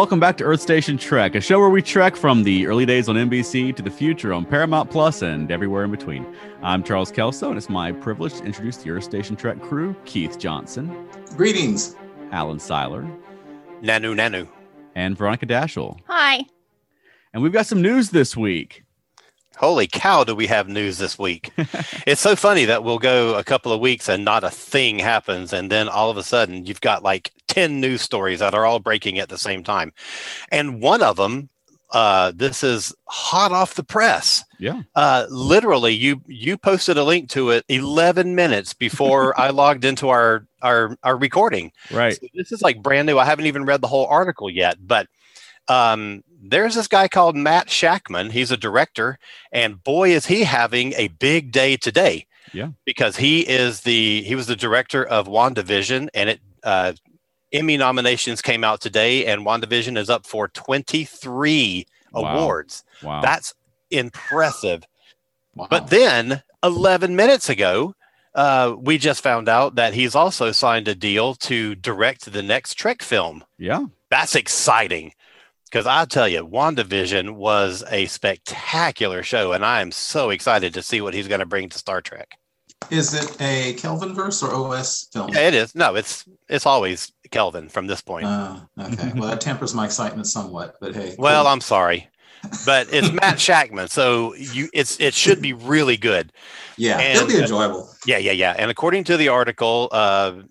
Welcome back to Earth Station Trek, a show where we trek from the early days on NBC to the future on Paramount Plus and everywhere in between. I'm Charles Kelso, and it's my privilege to introduce the Earth Station Trek crew Keith Johnson, Greetings. Alan Seiler, Nanu Nanu. and Veronica Dashel. Hi. And we've got some news this week. Holy cow, do we have news this week? it's so funny that we'll go a couple of weeks and not a thing happens. And then all of a sudden, you've got like 10 news stories that are all breaking at the same time. And one of them, uh, this is hot off the press. Yeah. Uh, literally, you you posted a link to it 11 minutes before I logged into our our our recording. Right. So this is like brand new. I haven't even read the whole article yet, but um, there's this guy called Matt Shakman. He's a director, and boy, is he having a big day today. Yeah. because he is the he was the director of WandaVision, and it uh, Emmy nominations came out today, and WandaVision is up for 23 Wow. awards. Wow. That's impressive. Wow. But then 11 minutes ago, uh, we just found out that he's also signed a deal to direct the next Trek film. yeah. That's exciting because I tell you, WandaVision was a spectacular show, and I am so excited to see what he's going to bring to Star Trek. is it a Kelvin verse or OS film? Yeah, it is. No, it's it's always Kelvin from this point. Uh, okay. Well, that tempers my excitement somewhat, but hey. well, cool. I'm sorry, but it's Matt Shakman, so you it's it should be really good. yeah, and- it'll be enjoyable. Yeah, yeah, yeah. And according to the article, uh,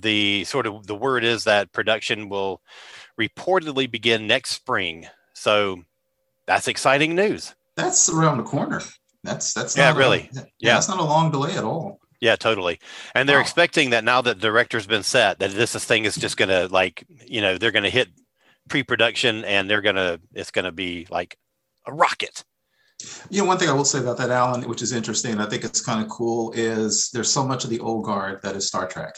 the sort of the word is that production will reportedly begin next spring. So that's exciting news. That's around the corner. That's that's Yeah, not a- really. yeah, Yeah. that's not a long delay at all. Yeah, totally. And they're Wow. expecting that now that the director's been set, that this thing is just gonna like, you know, they're gonna hit pre-production and they're gonna it's gonna be like a rocket. You know, one thing I will say about that, Alan, which is interesting, I think it's kind of cool, is there's so much of the old guard that is Star Trek,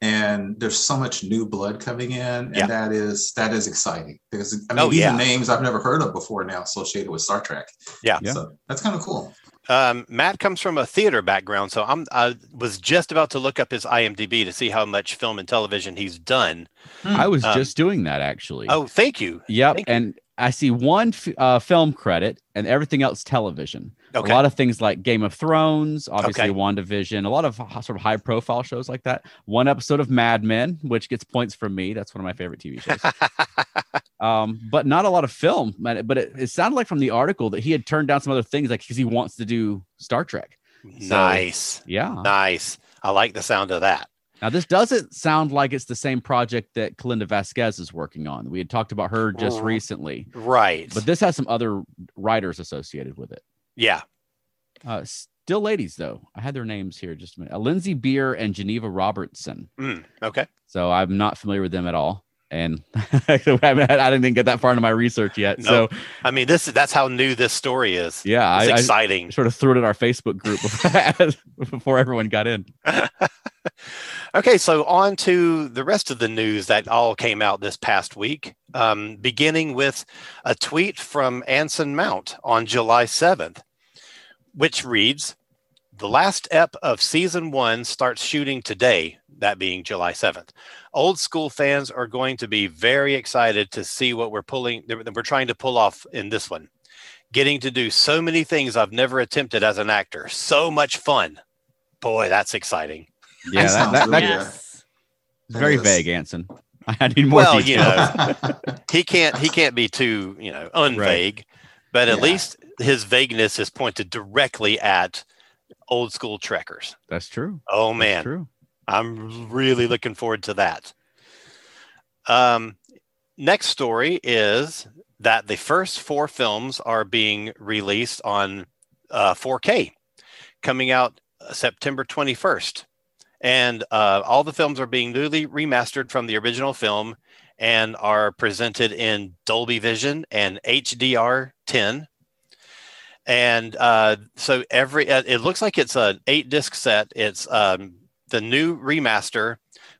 and there's so much new blood coming in, and Yeah. that is that is exciting because I mean Oh, these yeah. are names I've never heard of before now associated with Star Trek. Yeah. Yeah. So that's kind of cool. Um, Matt comes from a theater background, so I'm I was just about to look up his IMDb to see how much film and television he's done. I was Um, just doing that actually. Oh, thank you. Yep. Thank. And I see one f- uh, film credit and everything else television. Okay. A lot of things like Game of Thrones, obviously Okay. WandaVision, a lot of sort of high profile shows like that. One episode of Mad Men, which gets points from me. That's one of my favorite TV shows. um, but not a lot of film. But it, it sounded like from the article that he had turned down some other things, like because he wants to do Star Trek. nice. Yeah. Nice. I like the sound of that. Now this doesn't sound like it's the same project that Kalinda Vazquez is working on. We had talked about her just Mhm. recently, Right. but this has some other writers associated with it. yeah. Uh, still ladies though. I had their names here just a minute. Uh, Lindsey Beer and Geneva Robertson. Mm, okay. So I'm not familiar with them at all. And I I didn't get that far into my research yet. No. So I mean, this that's how new this story is. yeah, It's I, I exciting. sort of threw it in our Facebook group before, before everyone got in. okay, so on to the rest of the news that all came out this past week, um, beginning with a tweet from Anson Mount on July 7th, which reads The last ep of season one starts shooting today, that being July 7th. Old school fans are going to be very excited to see what we're pulling, that we're trying to pull off in this one. Getting to do so many things I've never attempted as an actor. So much fun. Boy, that's exciting. Yeah, that, that, that- Yes. very vague, Anson. I need more Well, you details. know, he can't he can't be too you know unvague but at Yeah. least his vagueness is pointed directly at old school trekkers That's true. oh That's man true. i'm really looking forward to that um next story is that the first four films are being released on uh, 4k coming out september 21st and uh, all the films are being newly remastered from the original film and are presented in Dolby Vision and HDR 10. And uh, so every uh, it looks like it's an eight disc set. It's um, the new remaster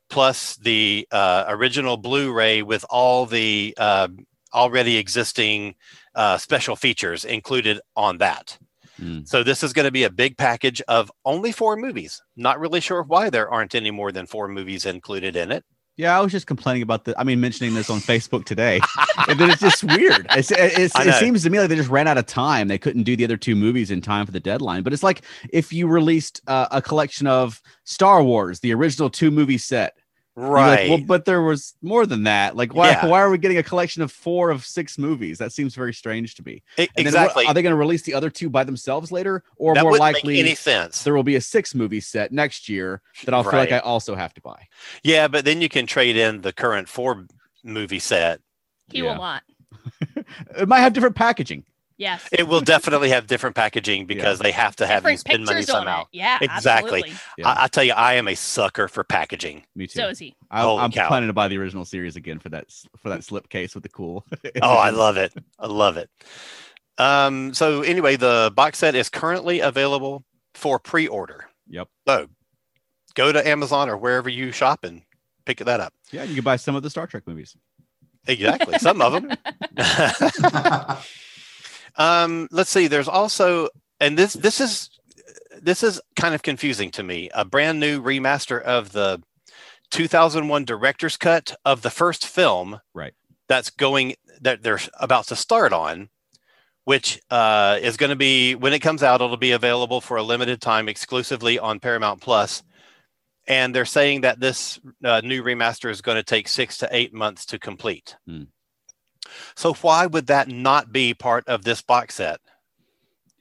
plus the uh, original Blu-ray with all the uh, already existing uh, special features included on that. Mm. So this is going to be a big package of only four movies. Not really sure why there aren't any more than four movies included in it. Yeah, I was just complaining about the. I mean, mentioning this on Facebook today, and then it's just weird. It's, it's, it seems to me like they just ran out of time. They couldn't do the other two movies in time for the deadline. But it's like if you released uh, a collection of Star Wars, the original two movie set. You're like, Right. well, but there was more than that. Like, why? Yeah. Why are we getting a collection of four of six movies? That seems very strange to me. E- And then what- exactly. are they going to release the other two by themselves later, or that more likely make any sense. there will be a six movie set next year that I'll feel like I also have to buy? Yeah, but then you can trade in the current four movie set. He Yeah. will not. It might have different packaging. Yes. It will definitely have different packaging because they have to have you spend money somehow. it. Yeah, Exactly. Yeah. I, I tell you, I am a sucker for packaging. Me too. So is he. I, Holy I'm cow. planning to buy the original series again for that for that slipcase with the cool. Oh, I love it. I love it. Um, so anyway, the box set is currently available for pre-order. Yep. So go to Amazon or wherever you shop and pick that up. Yeah, you can buy some of the Star Trek movies. Exactly. Some of them. um, let's see. There's also, and this this is this is kind of confusing to me. A brand new remaster of the 2001 director's cut of the first film. Right. That's going that they're about to start on, which uh, is going to be when it comes out. It'll be available for a limited time exclusively on Paramount Plus. And they're saying that this uh, new remaster is going to take six to eight months to complete. Hmm. So why would that not be part of this box set?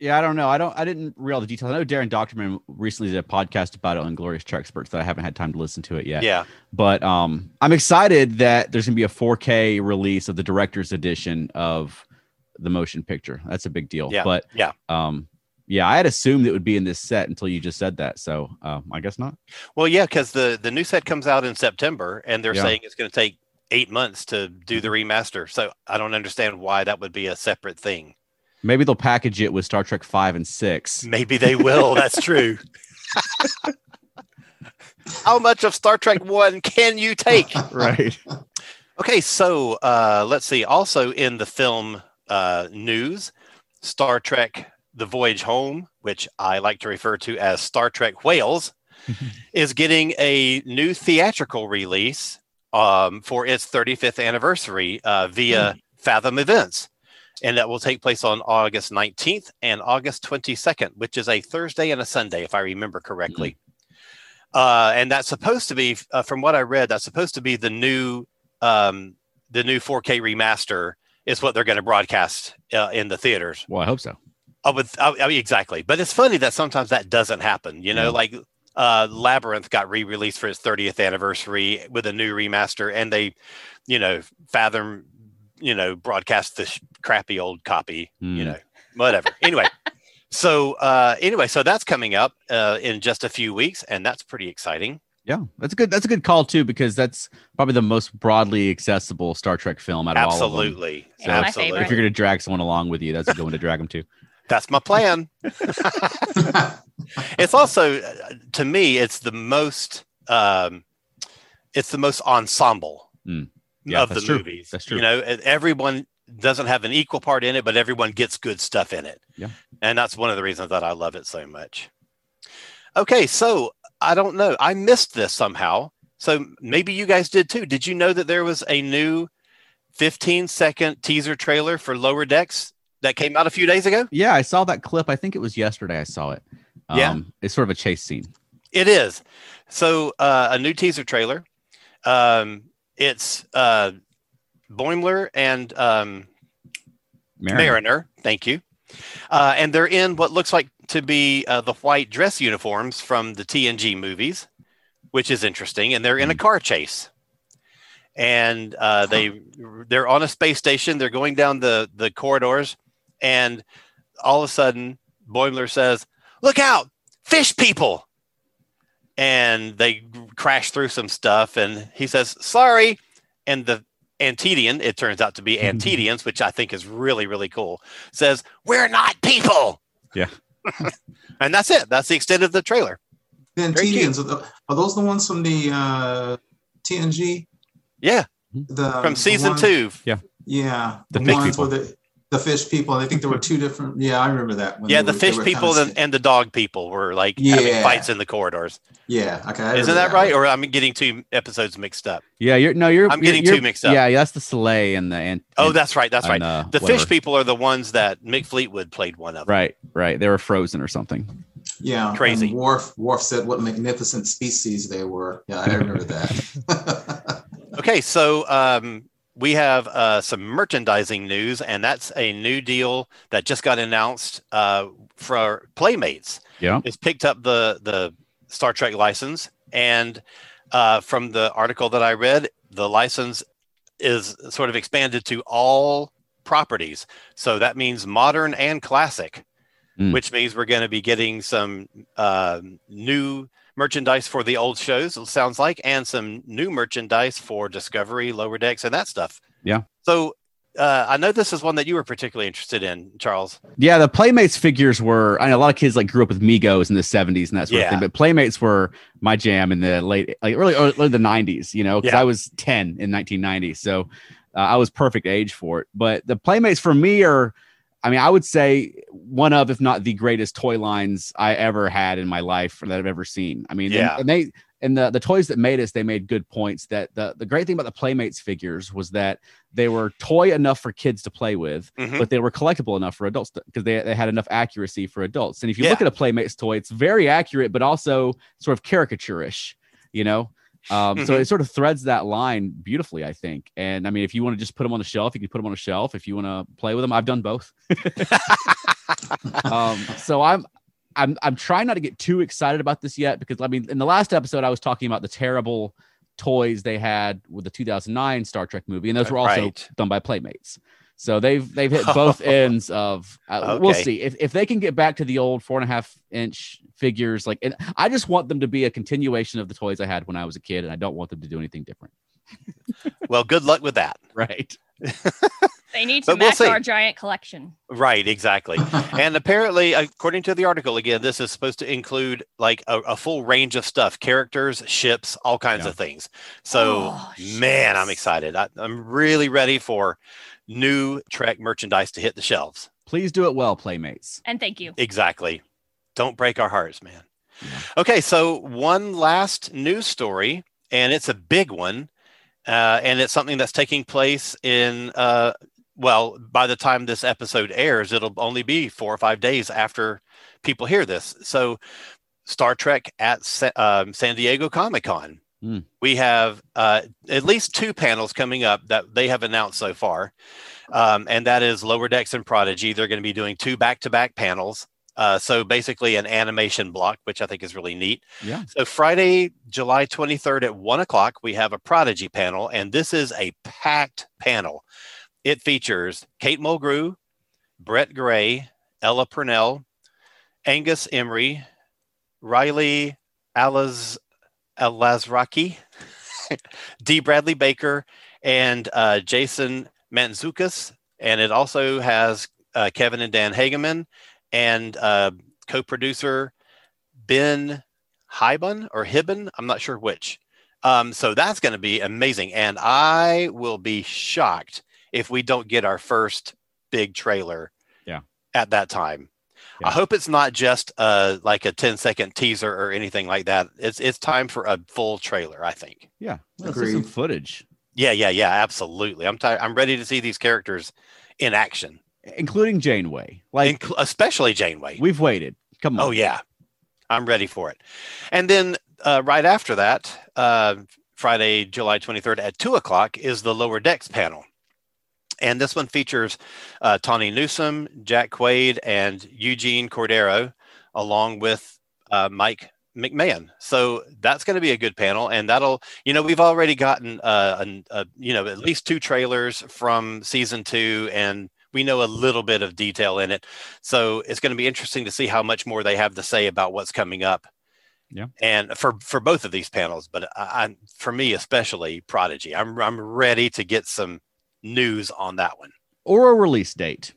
Yeah, I don't know. I don't. I didn't read all the details. I know Daren Dochterman recently did a podcast about it on Glorious Trek Experts that I haven't had time to listen to it yet. Yeah. But um, I'm excited that there's gonna be a 4K release of the director's edition of the motion picture. That's a big deal. Yeah, But yeah. um, yeah, I had assumed it would be in this set until you just said that. So um, I guess not. Well, yeah, because the the new set comes out in September, and they're Yeah. saying it's going to take eight months to do the remaster. So I don't understand why that would be a separate thing. Maybe they'll package it with Star Trek five and six. Maybe they will. That's true. How much of Star Trek One can you take? Right. Okay, so uh, let's see. Also in the film uh, news, Star Trek: The Voyage Home, which I like to refer to as Star Trek Whales, is getting a new theatrical release um, for its 35th anniversary uh, via Fathom Events. And that will take place on August 19th and August 22nd, which is a Thursday and a Sunday, if I remember correctly. Uh, and that's supposed to be, uh, from what I read, that's supposed to be the new um, the new 4K remaster is what they're going to broadcast uh, in the theaters. Well, I hope so. I would, I, I mean, exactly. But it's funny that sometimes that doesn't happen. You know, Yeah. like uh, Labyrinth got re-released for its 30th anniversary with a new remaster, and they, you know, Fathom, you know, broadcast this crappy old copy. You Hmm. know, whatever. anyway. So uh, anyway, so that's coming up uh, in just a few weeks, and that's pretty exciting. Yeah, that's a good. That's a good call too, because that's probably the most broadly accessible Star Trek film out of all of them. Absolutely, Yeah, absolutely. If you're going to drag someone along with you, that's a good one to drag them to. That's my plan. it's also uh, to me it's the most um it's the most ensemble Mm. Yeah, of the true. movies That's true. you know everyone doesn't have an equal part in it but everyone gets good stuff in it Yeah. and that's one of the reasons that i love it so much okay so i don't know i missed this somehow so maybe you guys did too did you know that there was a new 15 second teaser trailer for lower decks that came out a few days ago Yeah, I saw that clip. I think it was yesterday. I saw it. Um, Yeah. it's sort of a chase scene. It is. So uh, a new teaser trailer. Um, it's uh, Boimler and um, Mariner. Mariner. Thank you. Uh, and they're in what looks like to be uh, the white dress uniforms from the TNG movies, which is interesting. And they're in a car chase. And uh, they they're on a space station. They're going down the the corridors, and all of a sudden, Boimler says, "Look out, fish people!" And they crash through some stuff, and he says, "Sorry," and the Antedian, it turns out to be Antedians, which I think is really, really cool, says, We're not people. Yeah. and that's it. That's the extent of the trailer. The Antedians, are, the- are those the ones from the uh, TNG? Yeah. The, From the season one- two. Yeah, The the, fish ones people. where the the fish people. I think there were two different. Yeah, I remember that. when Yeah, the were- fish people kinda and, and the dog people were like having fights in the corridors. Yeah, okay. Isn't remember that right? one. Or I'm getting two episodes mixed up. Yeah, you're no, you're. I'm you're- getting you're- too mixed up. Yeah, that's the Selay and the. And, Oh, that's right. That's right. uh, The whatever. fish people are the ones that Mick Fleetwood played one of. Right, right. They were frozen or something. Yeah, Crazy. And Worf Worf said what magnificent species they were. Yeah, I remember that. Okay, so um, we have uh, some merchandising news, and that's a new deal that just got announced uh, for Playmates. Yeah. It's picked up the the Star Trek license, and uh, from the article that I read, the license is sort of expanded to all properties. So that means modern and classic, Mm. which means we're going to be getting some um new merchandise for the old shows. It sounds like, and some new merchandise for Discovery, Lower Decks, and that stuff. Yeah. So uh, I know this is one that you were particularly interested in, Charles. Yeah, the Playmates figures were. I know a lot of kids like grew up with Megos in the '70s and that sort Yeah. of thing, but Playmates were my jam in the late, like early, early, the '90s. You know, because Yeah. I was 10 in 1990, so uh, I was perfect age for it. But the Playmates for me are, I mean, I would say one of, if not the greatest toy lines I ever had in my life or that I've ever seen. I mean, and- Yeah. and they and the the toys that made us, they made good points. That the the great thing about the Playmates figures was that they were toy enough for kids to play with Mhm. but they were collectible enough for adults because they, they had enough accuracy for adults. And if you Yeah. look at a Playmates toy, it's very accurate, but also sort of caricature-ish, you know? Um, So Mhm. it sort of threads that line beautifully, I think. And I mean, if you want to just put them on the shelf, you can put them on a shelf. If you want to play with them, I've done both. um, so I'm, I'm, I'm trying not to get too excited about this yet because I mean, in the last episode, I was talking about the terrible toys they had with the 2009 Star Trek movie, and those were also Right. done by Playmates. So they've they've hit both ends of. Uh, We'll see if if they can get back to the old four and a half inch figures. Like, and I just want them to be a continuation of the toys I had when I was a kid, and I don't want them to do anything different. well, good luck with that. Right. They need to But we'll our giant collection. Right, exactly. and apparently, according to the article, again, this is supposed to include like a, a full range of stuff characters, ships, all kinds Yeah. of things. So, Oh, man, I'm excited. I, I'm really ready for new Trek merchandise to hit the shelves. Please do it well, Playmates. And thank you. Exactly. Don't break our hearts, man. Yeah. Okay, so one last news story, and it's a big one, uh, and it's something that's taking place in. Uh, well, by the time this episode airs, it'll only be four or five days after people hear this. So, Star Trek at Sa- um, San Diego Comic Con. Hmm. We have uh, at least two panels coming up that they have announced so far, um, and that is Lower Decks and Prodigy. They're going to be doing two back-to-back panels. Uh, so basically, an animation block, which I think is really neat. Yeah. So Friday, July 23rd at one o'clock, we have a Prodigy panel, and this is a packed panel. It features Kate Mulgrew, Brett Gray, Ella Purnell, Angus Imrie, Rylee Alaz Alazraqui, D. Bradley Baker, and uh, Jason Mantzoukas. And it also has uh, Kevin and Dan Hageman and uh, co-producer Ben Hibon or Hibben. I'm not sure which. Um, so that's going to be amazing, and I will be shocked if we don't get our first big trailer. Yeah. At that time, Yeah. I hope it's not just uh, like a 10 second teaser or anything like that. It's it's time for a full trailer. I think. Yeah. Let's see some footage, Yeah, yeah, yeah. Absolutely. I'm tired. I'm ready to see these characters in action, including Janeway. Like Inc- especially Janeway. we've waited. Come on. Oh yeah, I'm ready for it. And then uh, right after that, uh, Friday, July 23rd at two o'clock is the Lower Decks panel, and this one features uh, Tawny Newsome, Jack Quaid, and Eugene Cordero, along with uh, Mike McMahan. So that's going to be a good panel, and that'll you know we've already gotten uh, an, uh, you know at least two trailers from season two, and we know a little bit of detail in it. So it's going to be interesting to see how much more they have to say about what's coming up Yeah. And for for both of these panels, but I, I for me especially Prodigy, I'm I'm ready to get some news on that one. Or a release date.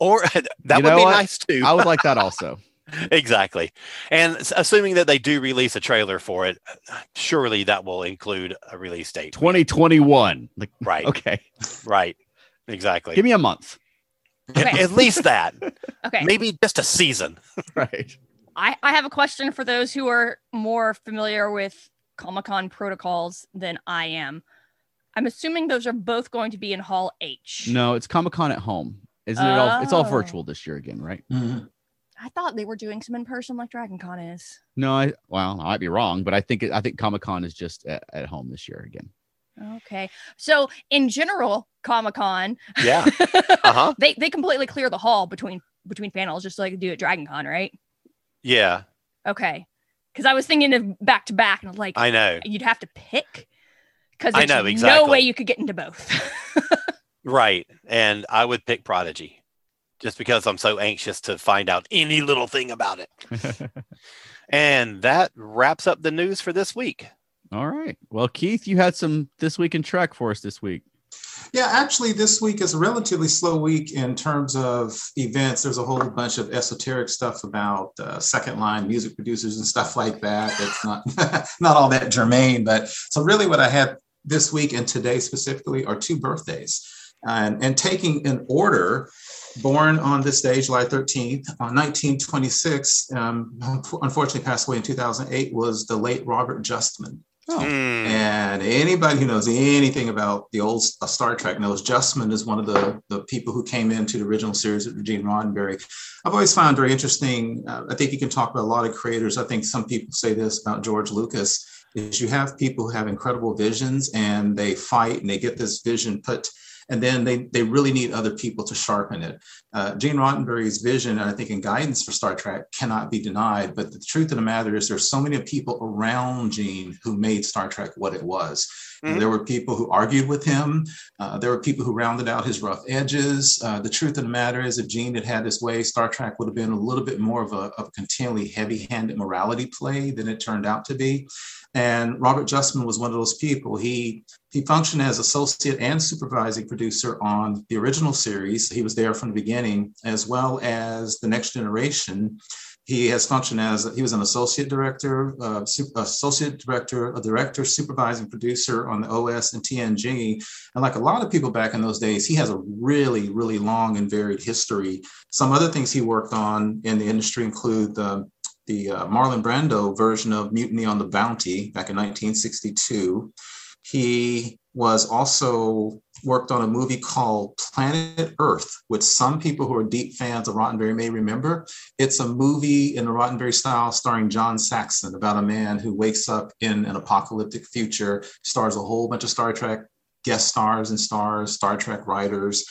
Or that You would be what? nice too. I would like that also. exactly. And assuming that they do release a trailer for it, surely that will include a release date. 2021. Like, Right. okay. Right. Exactly. Give me a month. Okay. At least that. Okay. Maybe just a season. Right. I, I have a question for those who are more familiar with Comic Con protocols than I am. I'm assuming those are both going to be in Hall H. No, it's Comic Con at home. Isn't it all? It's all Oh. virtual this year again, right? Mhm. I thought they were doing some in person like Dragon Con is. No, I well, I might be wrong, but I think it, I think Comic Con is just at, at home this year again. Okay. So in general, Comic Con, Yeah. Uh-huh. they they completely clear the hall between between panels, just like they do at Dragon Con, right? Yeah. Okay. Because I was thinking of back to back, and I was like, I know. you'd have to pick. Because I know exactly. no way you could get into both. Right. And I would pick Prodigy just because I'm so anxious to find out any little thing about it. And that wraps up the news for this week. all right. Well, Keith, you had some this week in Trek for us this week. Yeah, actually, this week is a relatively slow week in terms of events. There's a whole bunch of esoteric stuff about uh, second line music producers and stuff like that. That's not not all that germane. But so really, what I had this week and today specifically are two birthdays, and and taking an order. Born on this day, July 13th, on 1926, um, unfortunately passed away in 2008, was the late Robert Justman. Oh. Hmm. And anybody who knows anything about the old uh, Star Trek knows Justman is one of the, the people who came into the original series with Gene Roddenberry. I've always found very interesting. Uh, I think you can talk about a lot of creators. I think some people say this about George Lucas is you have people who have incredible visions and they fight and they get this vision put and then they, they really need other people to sharpen it. Uh, Gene Roddenberry's vision, and I think in guidance for Star Trek, cannot be denied. But the truth of the matter is, there's so many people around Gene who made Star Trek what it was. Mhm. there were people who argued with him. Uh, there were people who rounded out his rough edges. Uh, the truth of the matter is, if Gene had had his way, Star Trek would have been a little bit more of a, of a continually heavy-handed morality play than it turned out to be. And Robert Justman was one of those people. He he functioned as associate and supervising producer on the original series. He was there from the beginning, as well as the Next Generation. He has functioned as he was an associate director, uh, su- associate director, a director, supervising producer on the OS and TNG. And like a lot of people back in those days, he has a really, really long and varied history. Some other things he worked on in the industry include the the uh, Marlon Brando version of Mutiny on the Bounty back in 1962. He was also worked on a movie called Planet Earth, which some people who are deep fans of Roddenberry may remember. It's a movie in the Roddenberry style starring John Saxon about a man who wakes up in an apocalyptic future, stars a whole bunch of Star Trek guest stars and stars, Star Trek writers.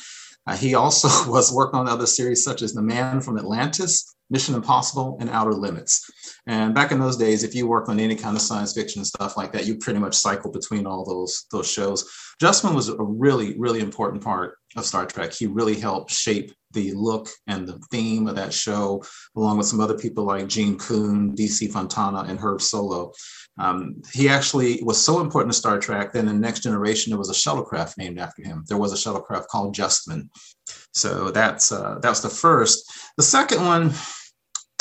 Uh, he also was working on other series such as The Man from Atlantis, Mission Impossible, and Outer Limits. And back in those days, if you worked on any kind of science fiction and stuff like that, you pretty much cycle between all those those shows. Justman was a really, really important part of Star Trek. He really helped shape the look and the theme of that show, along with some other people like Gene Coon, DC Fontana, and Herb Solow. Um, he actually was so important to Star Trek. that in the Next Generation, there was a shuttlecraft named after him. There was a shuttlecraft called Justman. So that's uh, that's the first. The second one,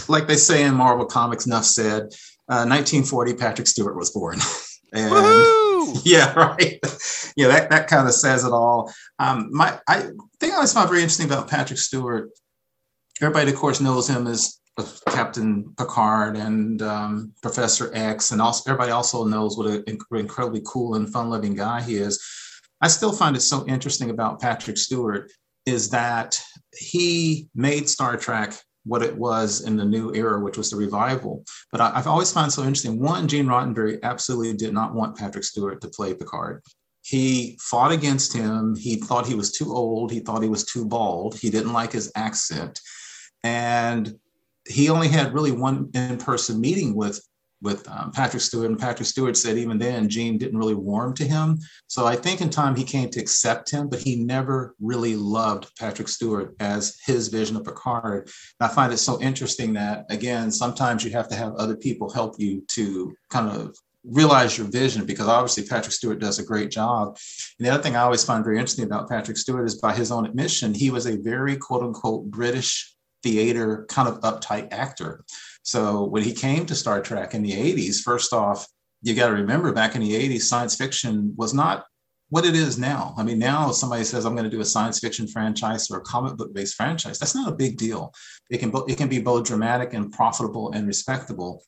like they say in Marvel Comics, enough said. Uh, 1940, Patrick Stewart was born. and Woohoo! yeah, right. yeah, that, that kind of says it all. Um, my I think I always found very interesting about Patrick Stewart. Everybody, of course, knows him as uh, Captain Picard and um, Professor X, and also everybody also knows what an incredibly cool and fun-loving guy he is. I still find it so interesting about Patrick Stewart is that he made Star Trek what it was in the new era, which was the revival. But I, have always found so interesting. One, Gene Roddenberry absolutely did not want Patrick Stewart to play Picard. He fought against him. He thought he was too old. He thought he was too bald. He didn't like his accent. And he only had really one in person meeting with with um, Patrick Stewart, and Patrick Stewart said even then Gene didn't really warm to him. So I think in time he came to accept him, but he never really loved Patrick Stewart as his vision of Picard. And I find it so interesting that again, sometimes you have to have other people help you to kind of realize your vision because obviously Patrick Stewart does a great job. And the other thing I always find very interesting about Patrick Stewart is by his own admission, he was a very quote unquote British theater kind of uptight actor. So when he came to Star Trek in the 80s, first off, you got to remember back in the 80s, science fiction was not what it is now. I mean, now if somebody says I'm going to do a science fiction franchise or a comic book based franchise. That's not a big deal. It can it can be both dramatic and profitable and respectable.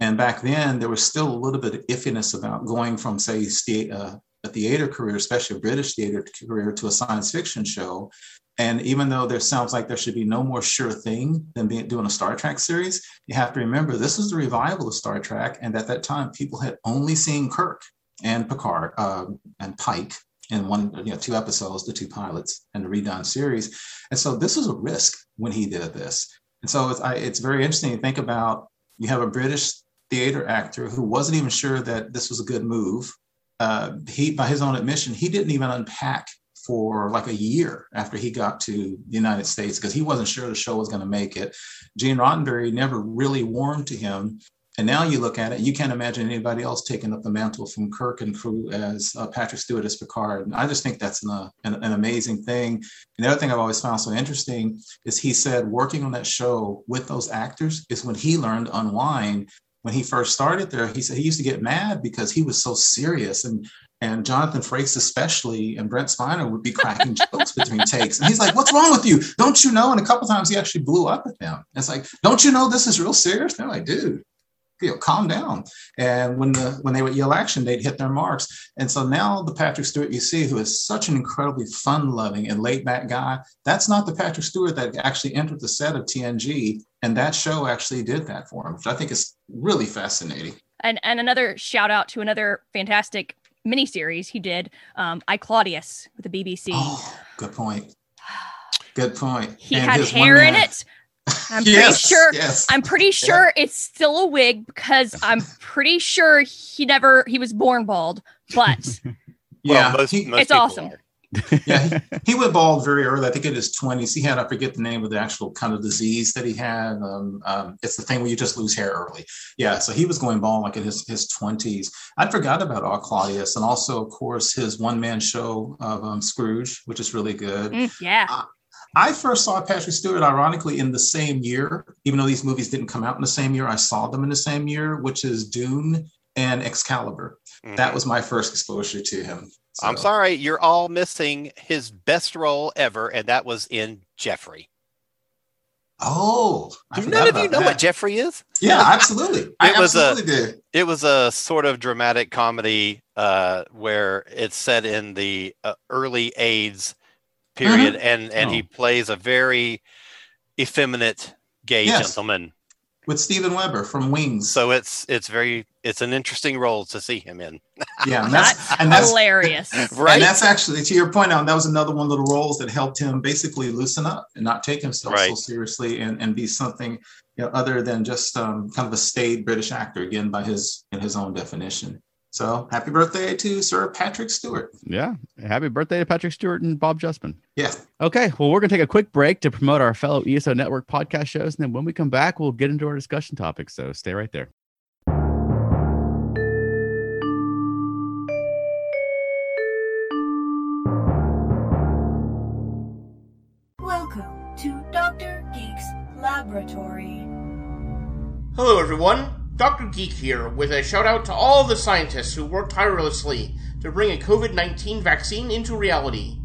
And back then, there was still a little bit of iffiness about going from, say, uh, theater career, especially a British theater career, to a science fiction show. And even though there sounds like there should be no more sure thing than being, doing a Star Trek series, you have to remember this was the revival of Star Trek. And at that time, people had only seen Kirk and Picard uh, and Pike in one, you know, two episodes, the two pilots, and the redone series. And so this was a risk when he did this. And so it's, I, it's very interesting to think about you have a British theater actor who wasn't even sure that this was a good move. Uh, he, by his own admission, he didn't even unpack for like a year after he got to the United States because he wasn't sure the show was going to make it. Gene Roddenberry never really warmed to him. And now you look at it, you can't imagine anybody else taking up the mantle from Kirk and crew as uh, Patrick Stewart as Picard. And I just think that's an, uh, an, an, amazing thing. And the other thing I've always found so interesting is he said working on that show with those actors is when he learned to unwind when he first started there, he said he used to get mad because he was so serious and and Jonathan Frakes especially and Brent Spiner would be cracking jokes between takes. And he's like, what's wrong with you? Don't you know? And a couple times he actually blew up at them. It's like, don't you know this is real serious? They're like, dude, you know, calm down. And when the when they would yell action, they'd hit their marks. And so now the Patrick Stewart you see, who is such an incredibly fun-loving and laid-back guy, that's not the Patrick Stewart that actually entered the set of TNG. And that show actually did that for him, which I think is really fascinating. And and another shout out to another fantastic miniseries he did, um, I Claudius with the BBC. Oh, good point. Good point. He and had hair in it. I'm pretty sure. Yes. I'm pretty sure yeah. it's still a wig because I'm pretty sure he never he was born bald. But yeah, well, most, most it's awesome. Are yeah, he, he, went bald very early. I think in his 20s. He had, I forget the name of the actual kind of disease that he had. Um, um, it's the thing where you just lose hair early. Yeah, so he was going bald like in his, his 20s. I'd forgot about All Claudius and also, of course, his one man show of um, Scrooge, which is really good. Mm, yeah. Uh, I first saw Patrick Stewart, ironically, in the same year, even though these movies didn't come out in the same year, I saw them in the same year, which is Dune and Excalibur. Mm-hmm. That was my first exposure to him. So. I'm sorry, you're all missing his best role ever, and that was in Jeffrey. Oh, none of you know that. what Jeffrey is? Yeah, absolutely. it I was absolutely a did. it was a sort of dramatic comedy uh, where it's set in the uh, early AIDS period, mm-hmm. and and oh. he plays a very effeminate gay yes. gentleman with Steven Weber from Wings. So it's it's very it's an interesting role to see him in. yeah, and that's, and that's hilarious. right. And that's actually to your point. Now that was another one of the roles that helped him basically loosen up and not take himself right. so seriously and and be something you know other than just um, kind of a staid British actor again by his in his own definition. So happy birthday to Sir Patrick Stewart. Yeah. Happy birthday to Patrick Stewart and Bob Justman. Yeah. Okay. Well, we're going to take a quick break to promote our fellow ESO Network podcast shows. And then when we come back, we'll get into our discussion topics. So stay right there. Laboratory. Hello, everyone. Dr. Geek here with a shout out to all the scientists who worked tirelessly to bring a COVID 19 vaccine into reality.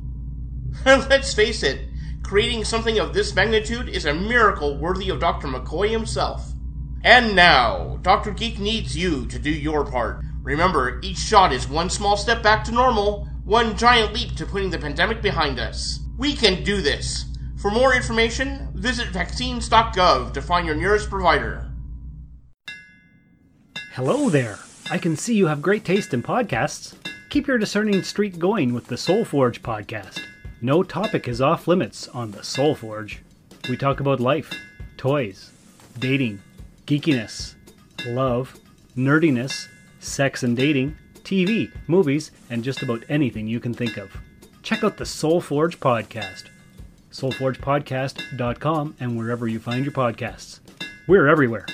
Let's face it, creating something of this magnitude is a miracle worthy of Dr. McCoy himself. And now, Dr. Geek needs you to do your part. Remember, each shot is one small step back to normal, one giant leap to putting the pandemic behind us. We can do this. For more information, visit vaccines.gov to find your nearest provider. Hello there! I can see you have great taste in podcasts. Keep your discerning streak going with the Soul Forge podcast. No topic is off limits on the Soul Forge. We talk about life, toys, dating, geekiness, love, nerdiness, sex and dating, TV, movies, and just about anything you can think of. Check out the Soul Forge podcast. soulforgepodcast.com and wherever you find your podcasts. We're everywhere.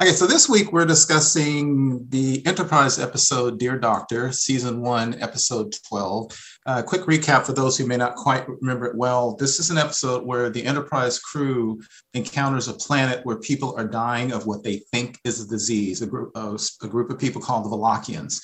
Okay, so this week we're discussing the Enterprise episode Dear Doctor, Season 1, Episode 12. Uh, quick recap for those who may not quite remember it well. This is an episode where the Enterprise crew encounters a planet where people are dying of what they think is a disease, a group, uh, a group of people called the Valakians.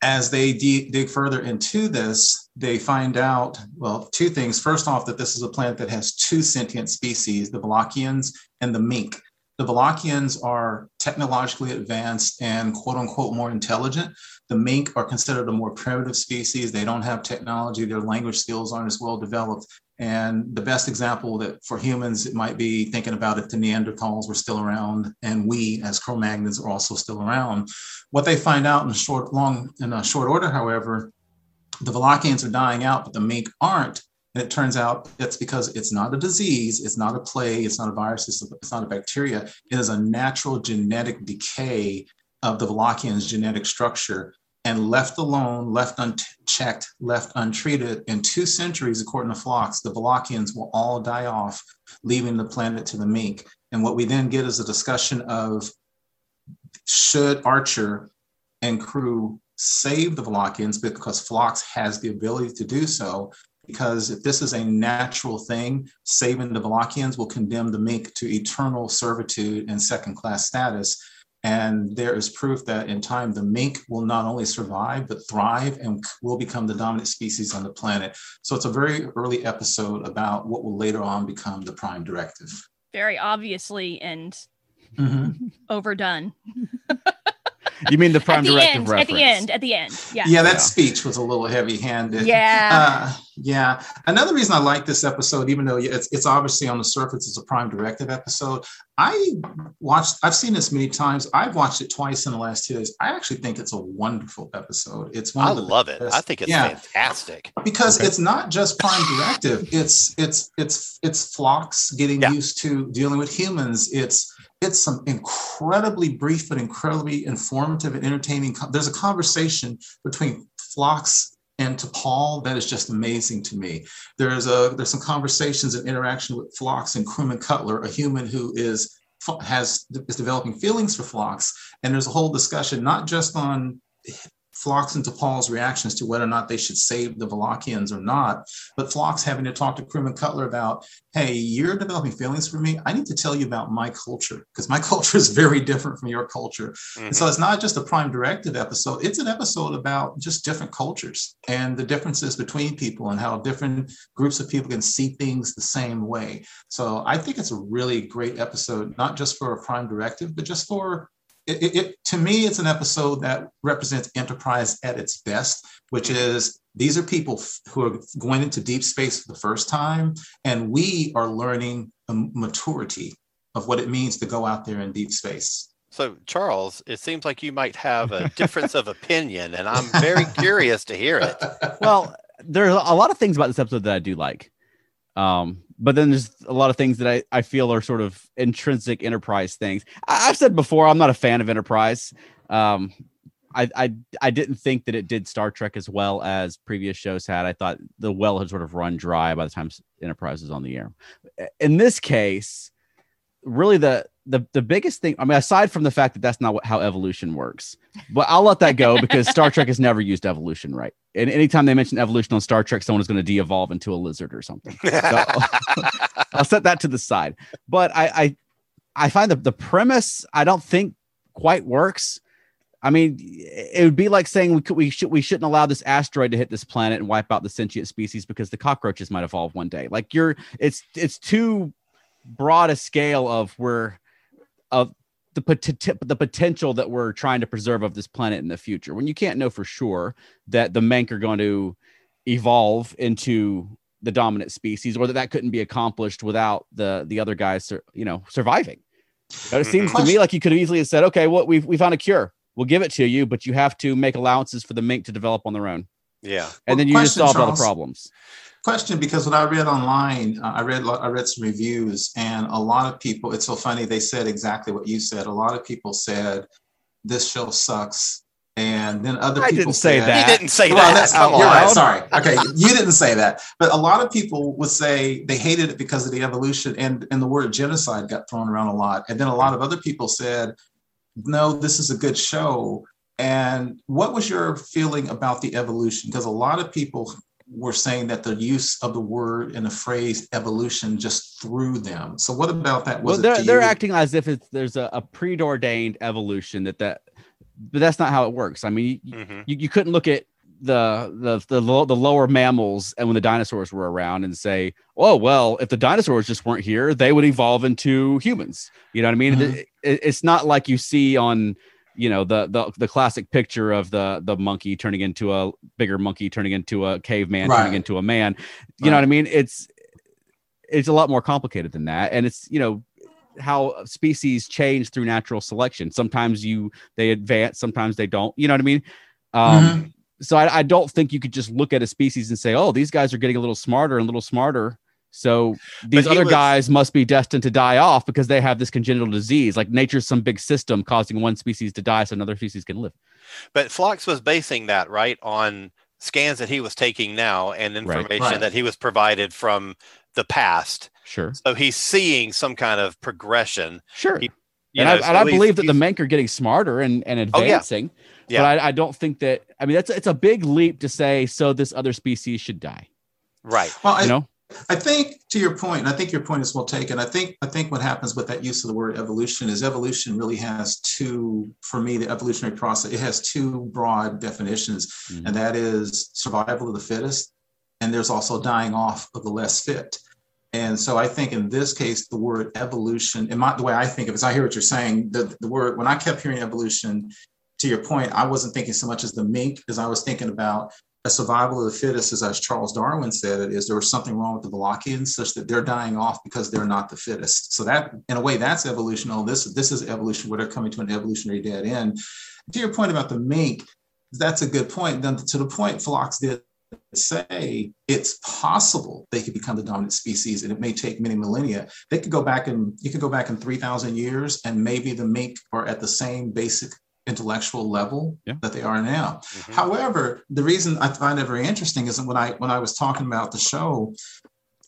As they de- dig further into this, they find out, well, two things. First off, that this is a planet that has two sentient species, the Valakians and the Menk the Valakians are technologically advanced and quote unquote more intelligent. The Menk are considered a more primitive species. They don't have technology, their language skills aren't as well developed. And the best example that for humans, it might be thinking about if the Neanderthals were still around and we as Cro-Magnons are also still around. What they find out in short, long, in a short order, however, the Valakians are dying out, but the Menk aren't. And it turns out it's because it's not a disease, it's not a plague, it's not a virus, it's, it's not a bacteria. It is a natural genetic decay of the Valakian's genetic structure. And left alone, left unchecked, left untreated, in two centuries, according to Phlox, the Valakians will all die off, leaving the planet to the Menk. And what we then get is a discussion of should Archer and crew save the Valakians because Phlox has the ability to do so because if this is a natural thing, saving the Valakians will condemn the Menk to eternal servitude and second class status. And there is proof that in time, the Menk will not only survive, but thrive and will become the dominant species on the planet. So it's a very early episode about what will later on become the prime directive. Very obviously and mm-hmm. overdone. You mean the prime at the directive end, reference? At the end, at the end. Yeah. Yeah, that Yeah. speech was a little heavy-handed. Yeah. Uh, yeah. Another reason I like this episode, even though it's it's obviously on the surface, it's a prime directive episode. I watched. I've seen this many times. I've watched it twice in the last two days. I actually think it's a wonderful episode. It's one I of the love it. I think it's yeah fantastic. because Okay. it's not just prime directive it's it's it's it's Phlox getting Yeah. used to dealing with humans it's it's some incredibly brief but incredibly informative and entertaining there's a conversation between Phlox and T'Pol, that is just amazing to me. There's a there's some conversations and interaction with Phlox and Crewman Cutler, a human who is has is developing feelings for Phlox, and there's a whole discussion not just on Phlox and T'Pol's reactions to whether or not they should save the Valakians or not, but Phlox having to talk to Crewman Cutler about, hey, you're developing feelings for me. I need to tell you about my culture because my culture is very different from your culture. Mhm. And so it's not just a prime directive episode, it's an episode about just different cultures and the differences between people and how different groups of people can see things the same way. So I think it's a really great episode, not just for a prime directive, but just for it, it, it- to me, it's an episode that represents enterprise at its best, which is these are people f- who are going into deep space for the first time, and we are learning a maturity of what it means to go out there in deep space. So, Charles, it seems like you might have a difference of opinion, and I'm very curious to hear it. well, there are a lot of things about this episode that I do like. Um, but then there's a lot of things that I, I feel are sort of intrinsic enterprise things. I, I've said before, I'm not a fan of enterprise. Um, I, I I didn't think that it did Star Trek as well as previous shows had. I thought the well had sort of run dry by the time Enterprise was on the air. In this case, really the the the biggest thing. I mean, aside from the fact that that's not what, how evolution works, but I'll let that go because Star Trek has never used evolution right. And anytime they mention evolution on Star Trek, someone is going to de-evolve into a lizard or something. So I'll set that to the side. But I I, I find the, the premise I don't think quite works. I mean, it would be like saying we could we should we shouldn't allow this asteroid to hit this planet and wipe out the sentient species because the cockroaches might evolve one day. Like you're it's it's too broad a scale of where of the pot- the potential that we're trying to preserve of this planet in the future when you can't know for sure that the Menk are going to evolve into the dominant species or that that couldn't be accomplished without the the other guys sur- you know surviving. It seems to mm-hmm. me like you could have easily have said okay well we've, we found a cure. We'll give it to you but you have to make allowances for the Menk to develop on their own. Yeah. and Well, then you just question, solved all the problems. Question because when I read online, uh, I read I read some reviews, and a lot of people. It's so funny. They said exactly what you said. A lot of people said this show sucks, and then other I people didn't say said, that. He didn't say Well, that. that's, Come you're right. Sorry. Okay, you didn't say that, but a lot of people would say they hated it because of the evolution, and and the word genocide got thrown around a lot. And then a lot of other people said, "No, this is a good show." And what was your feeling about the evolution? Because a lot of people were saying that the use of the word and the phrase evolution just threw them. So what about that? well, Was it they're they're acting as if it's there's a, a preordained evolution that that, but that's not how it works. I mean, you, Mhm. you, you couldn't look at the the the, low, the lower mammals and when the dinosaurs were around and say, oh well, if the dinosaurs just weren't here, they would evolve into humans. You know what I mean? Mhm. It- it- it's not like you see on you know the the the classic picture of the the monkey turning into a bigger monkey turning into a caveman turning into a man. You know what i mean? It's it's a lot more complicated than that. And it's you know how species change through natural selection. Sometimes you they advance sometimes they don't. You know what i mean? Um Mhm. so I, I don't think you could just look at a species and say oh these guys are getting a little smarter and a little smarter so these other was- guys must be destined to die off because they have this congenital disease like nature's some big system causing one species to die so another species can live But Phlox was basing that right on scans that he was taking now and information Right. that he was provided from the past. sure So he's seeing some kind of progression. sure He- and You know, I, so and I believe that the he's- Menk are getting smarter and, and advancing. Oh, yeah. advancing. Yeah. But I, I don't think that. I mean, that's it's a big leap to say. So this other species should die. right. Well, I, You know, I think to your point, and I think your point is well taken. I think I think what happens with that use of the word evolution is evolution really has two, for me, the evolutionary process, it has two broad definitions, Mhm. and that is survival of the fittest, and there's also dying off of the less fit. And so I think in this case, the word evolution, in my, the way I think of it is I hear what you're saying. The, the word, when I kept hearing evolution, to your point, I wasn't thinking so much as the Menk as I was thinking about a survival of the fittest, as, as Charles Darwin said it, is there was something wrong with the Valakians such that they're dying off because they're not the fittest. So that, in a way, that's evolutional. Oh, this this is evolution where they're coming to an evolutionary dead end. To your point about the Menk, that's a good point. Then to the point Phlox did say, it's possible they could become the dominant species, and it may take many millennia. They could go back and you could go back in three thousand years, and maybe the Menk are at the same basic intellectual level Yeah. that they are now. Mhm. However, the reason I find it very interesting is that when I when I was talking about the show,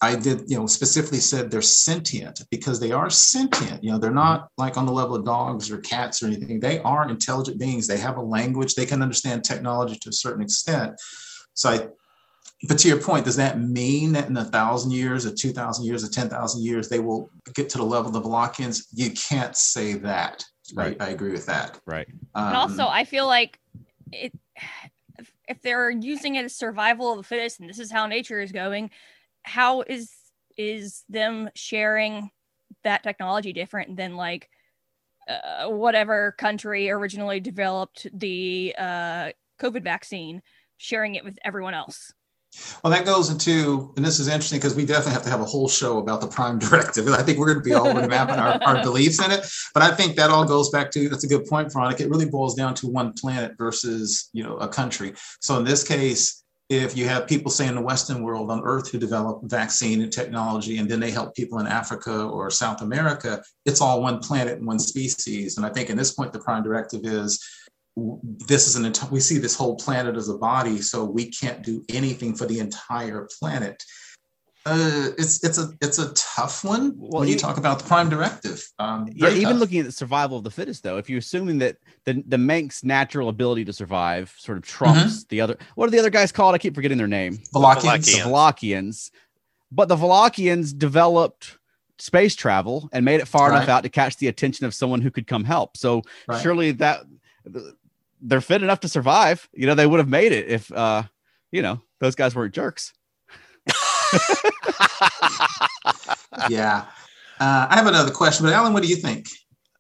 I did you know specifically said they're sentient because they are sentient. You know, they're not like on the level of dogs or cats or anything. They are intelligent beings. They have a language. They can understand technology to a certain extent. So I. But to your point, does that mean that in a thousand years, or two thousand years, or ten thousand years, they will get to the level of the? You can't say that. Right. I, I agree with that. right? Um, And also, I feel like it. If, if they're using it as survival of the fittest, and this is how nature is going, how is is them sharing that technology different than like uh, whatever country originally developed the uh, COVID vaccine, sharing it with everyone else? Well, that goes into, and this is interesting because we definitely have to have a whole show about the Prime Directive. I think we're going to be all over the map our, our beliefs in it. But I think that all goes back to that's a good point, Veronica. It really boils down to one planet versus you know a country. So in this case, if you have people say in the Western world on Earth who develop vaccine and technology, and then they help people in Africa or South America, it's all one planet and one species. And I think in this point, the Prime Directive is this is an entire we see this whole planet as a body so we can't do anything for the entire planet uh, it's it's a it's a tough one Well, when you you- talk about the prime directive um, Yeah, even tough. looking at the survival of the fittest, though, if you're assuming that the the Menk's natural ability to survive sort of trumps the other, what are the other guys called? I keep forgetting their name. Valakians. The Valakians. Valakians, but the Valakians developed space travel and made it far enough out to catch the attention of someone who could come help. So Right. surely that they're fit enough to survive. You know, they would have made it if uh, you know, those guys weren't jerks. yeah uh, i have another question but alan what do you think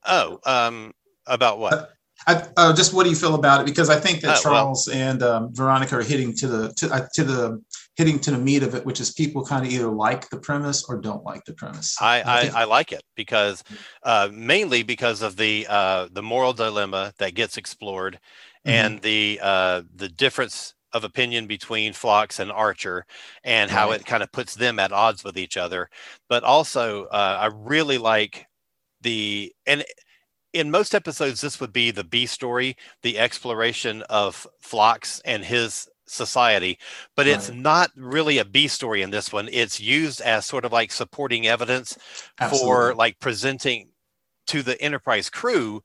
oh, um, about what? I, uh, just what do you feel about it because i think that Uh, well- charles and um, veronica are hitting to the to, uh, to the hitting to the meat of it which is people kind of either like the premise or don't like the premise I, I, I like it because uh, mainly because of the uh, the moral dilemma that gets explored Mhm. and the uh, the difference of opinion between Phlox and Archer, and how Right. it kind of puts them at odds with each other. But also, uh, I really like the and in most episodes, this would be the B story, the exploration of Phlox and his society, but it's not really a B story in this one. It's used as sort of like supporting evidence for like presenting to the Enterprise crew,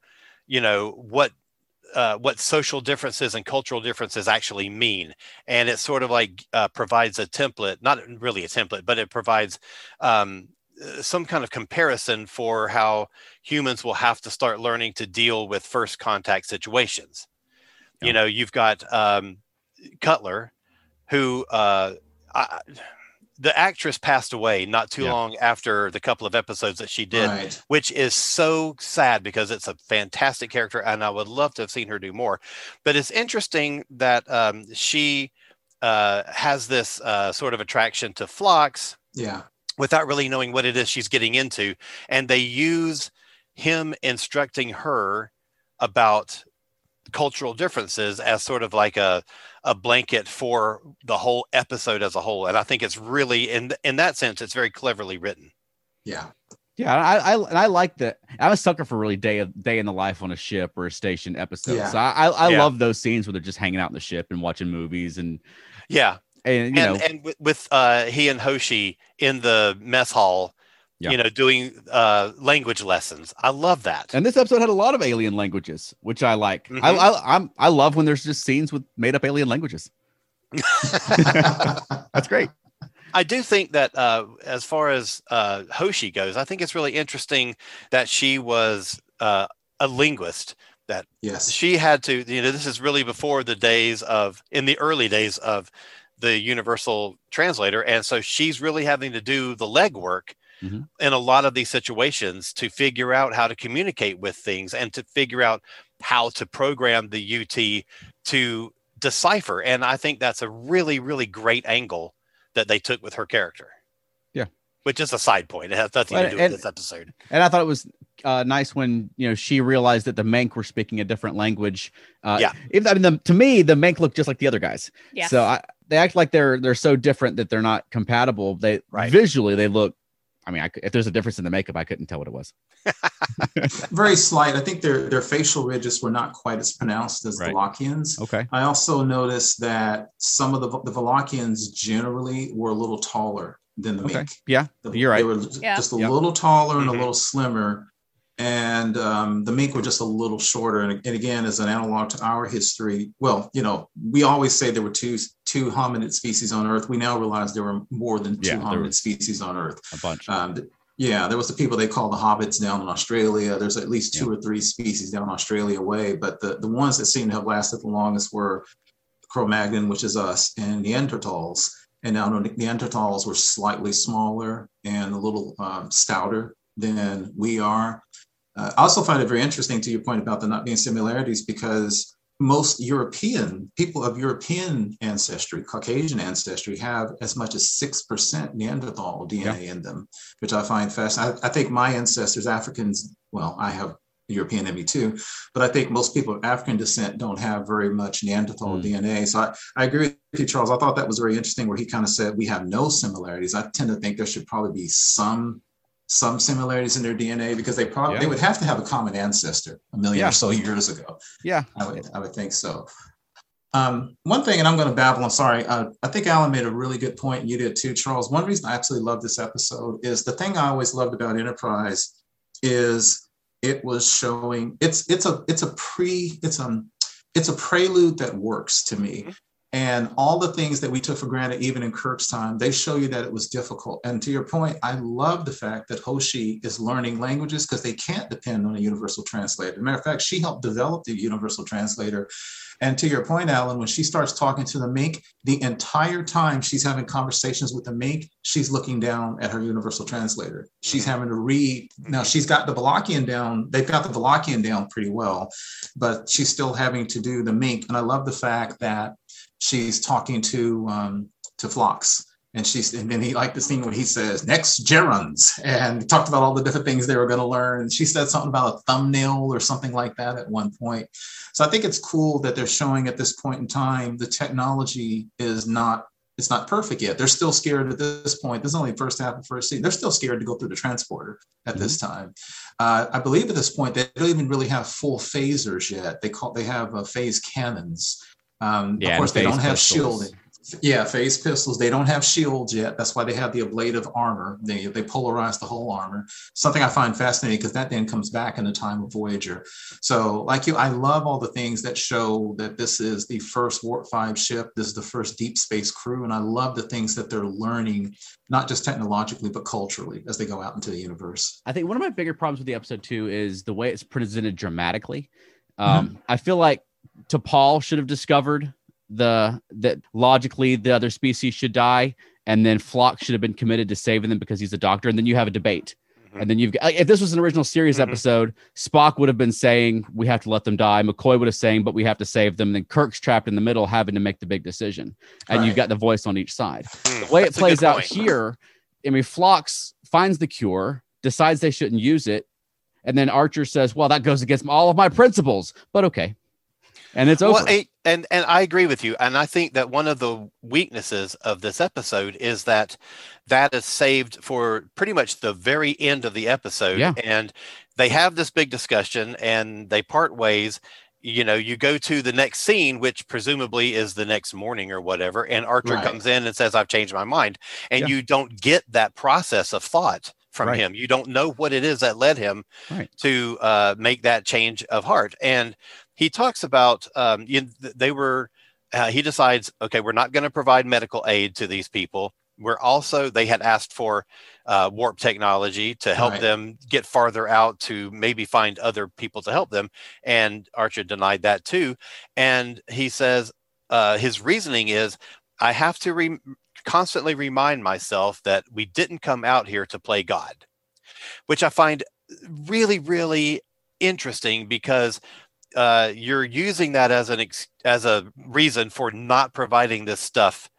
you know, what uh, what social differences and cultural differences actually mean, and it sort of like uh, provides a template, not really a template, but it provides um, some kind of comparison for how humans will have to start learning to deal with first contact situations. Yeah. You know, you've got um, Cutler, who uh, I, the actress passed away not too Yeah. long after the couple of episodes that she did Right. which is so sad because it's a fantastic character and I would love to have seen her do more. But it's interesting that um, she uh, has this uh, sort of attraction to Phlox. Yeah. without really knowing what it is she's getting into. And they use him instructing her about cultural differences as sort of like a, a blanket for the whole episode as a whole. And I think it's really, in, in that sense, it's very cleverly written. Yeah. Yeah, I, I and I like that. I'm a sucker for really day of day in the life on a ship or a station episode. Yeah. So I I, I Yeah. love those scenes where they're just hanging out in the ship and watching movies and Yeah. and you and, know and with, with uh, he and Hoshi in the mess hall, Yeah. you know, doing uh, language lessons. I love that. and this episode had a lot of alien languages, which I like. I, Mhm. I I'm I love when there's just scenes with made up alien languages. That's great. I do think that uh, as far as uh, Hoshi goes, I think it's really interesting that she was uh, a linguist. That yes. she had to, you know, this is really before the days of, in the early days of the universal translator. And so she's really having to do the legwork Mhm. in a lot of these situations to figure out how to communicate with things and to figure out how to program the UT to decipher. And I think that's a really, really great angle that they took with her character. Yeah. Which is a side point. It has nothing Well, to do with this episode. And I thought it was uh, nice when you know she realized that the Menk were speaking a different language. Uh, Yeah. Even, I mean, the, to me, the Menk look just like the other guys. Yeah. So I, they act like they're they're so different that they're not compatible. They Right. visually they look. I mean, I, c- if there's a difference in the makeup, I couldn't tell what it was. Very slight. I think their their facial ridges were not quite as pronounced as Right. the Lockians. Okay. I also noticed that some of the the Valakians generally were a little taller than the Okay. Menk. Yeah. The- You're right. They were Yeah. just a Yep. little taller and Mhm. a little slimmer. And um, the Menk were just a little shorter. And, and again, as an analog to our history, well, you know, we always say there were two two hominid species on Earth. We now realize there were more than two Yeah, hominid species on Earth. A bunch. Um, yeah, there was the people they call the hobbits down in Australia. There's at least two or three species down Australia way, but the, the ones that seem to have lasted the longest were Cro-Magnon, which is us, and Neanderthals. And now the Neanderthals were slightly smaller and a little um, stouter than we are. Uh, I also find it very interesting to your point about there not being similarities because most European people of European ancestry, Caucasian ancestry, have as much as 6% Neanderthal DNA in them, which I find fascinating. I, I think my ancestors, Africans, well, I have European in me too, but I think most people of African descent don't have very much Neanderthal Mm. DNA. So I, I agree with you, Charles. I thought that was very interesting where he kind of said we have no similarities. I tend to think there should probably be some some similarities in their DNA because they probably Yeah. they would have to have a common ancestor a million Yeah. or so years ago. Yeah. I would I would think so. Um, one thing, and I'm going to babble. I'm sorry. Uh, I think Alan made a really good point, and you did too, Charles. One reason I absolutely love this episode is the thing I always loved about Enterprise is it was showing it's it's a it's a pre it's um it's a prelude that works to me. And all the things that we took for granted, even in Kirk's time, they show you that it was difficult. And to your point, I love the fact that Hoshi is learning languages because they can't depend on a universal translator. As a matter of fact, she helped develop the universal translator. And to your point, Alan, when she starts talking to the Menk, the entire time she's having conversations with the Menk, she's looking down at her universal translator. She's mm. having to read. Now mm-hmm. she's got the Valakian down, they've got the Valakian down pretty well, but she's still having to do the Menk. And I love the fact that she's talking to um, to Phlox And she's and then he liked the scene where he says next gerunds and talked about all the different things they were going to learn. She said something about a thumbnail or something like that at one point. So I think it's cool that they're showing at this point in time the technology is not it's not perfect yet. They're still scared at this point. This is only first half of first scene. They're still scared to go through the transporter at mm-hmm. this time. Uh, I believe at this point they don't even really have full phasers yet. They call they have uh, phase cannons. Um, yeah, of course, they don't have pistols. shielding. Yeah, phase pistols. They don't have shields yet. That's why they have the ablative armor. They they polarize the whole armor. Something I find fascinating because that then comes back in the time of Voyager. So, like you, I love all the things that show that this is the first Warp Five ship. This is the first deep space crew, and I love the things that they're learning, not just technologically but culturally as they go out into the universe. I think one of my bigger problems with the episode two is the way it's presented dramatically. Um, mm-hmm. I feel like T'Pol should have discovered the that logically the other species should die, and then Phlox should have been committed to saving them because he's a doctor, and then you have a debate. Mm-hmm. And then you've got, if this was an original series mm-hmm. episode, Spock would have been saying, we have to let them die. McCoy would have saying, but we have to save them. And then Kirk's trapped in the middle, having to make the big decision. And right. you've got the voice on each side. Mm, the way it plays out here, I mean, Phlox finds the cure, decides they shouldn't use it. And then Archer says, well, that goes against all of my principles, but okay and it's over. Well, and and I agree with you, and I think that one of the weaknesses of this episode is that that is saved for pretty much the very end of the episode, yeah. and they have this big discussion and they part ways. You know, you go to the next scene, which presumably is the next morning or whatever, and Archer right. comes in and says, "I've changed my mind," and yeah. you don't get that process of thought from right. him. You don't know what it is that led him right. to uh, make that change of heart. And he talks about um, you, they were uh, he decides okay we're not going to provide medical aid to these people we're also they had asked for uh, warp technology to help right. them get farther out to maybe find other people to help them and archer denied that too and he says uh, his reasoning is i have to re- constantly remind myself that we didn't come out here to play god which i find really really interesting because uh, you're using that as an ex- as a reason for not providing this stuff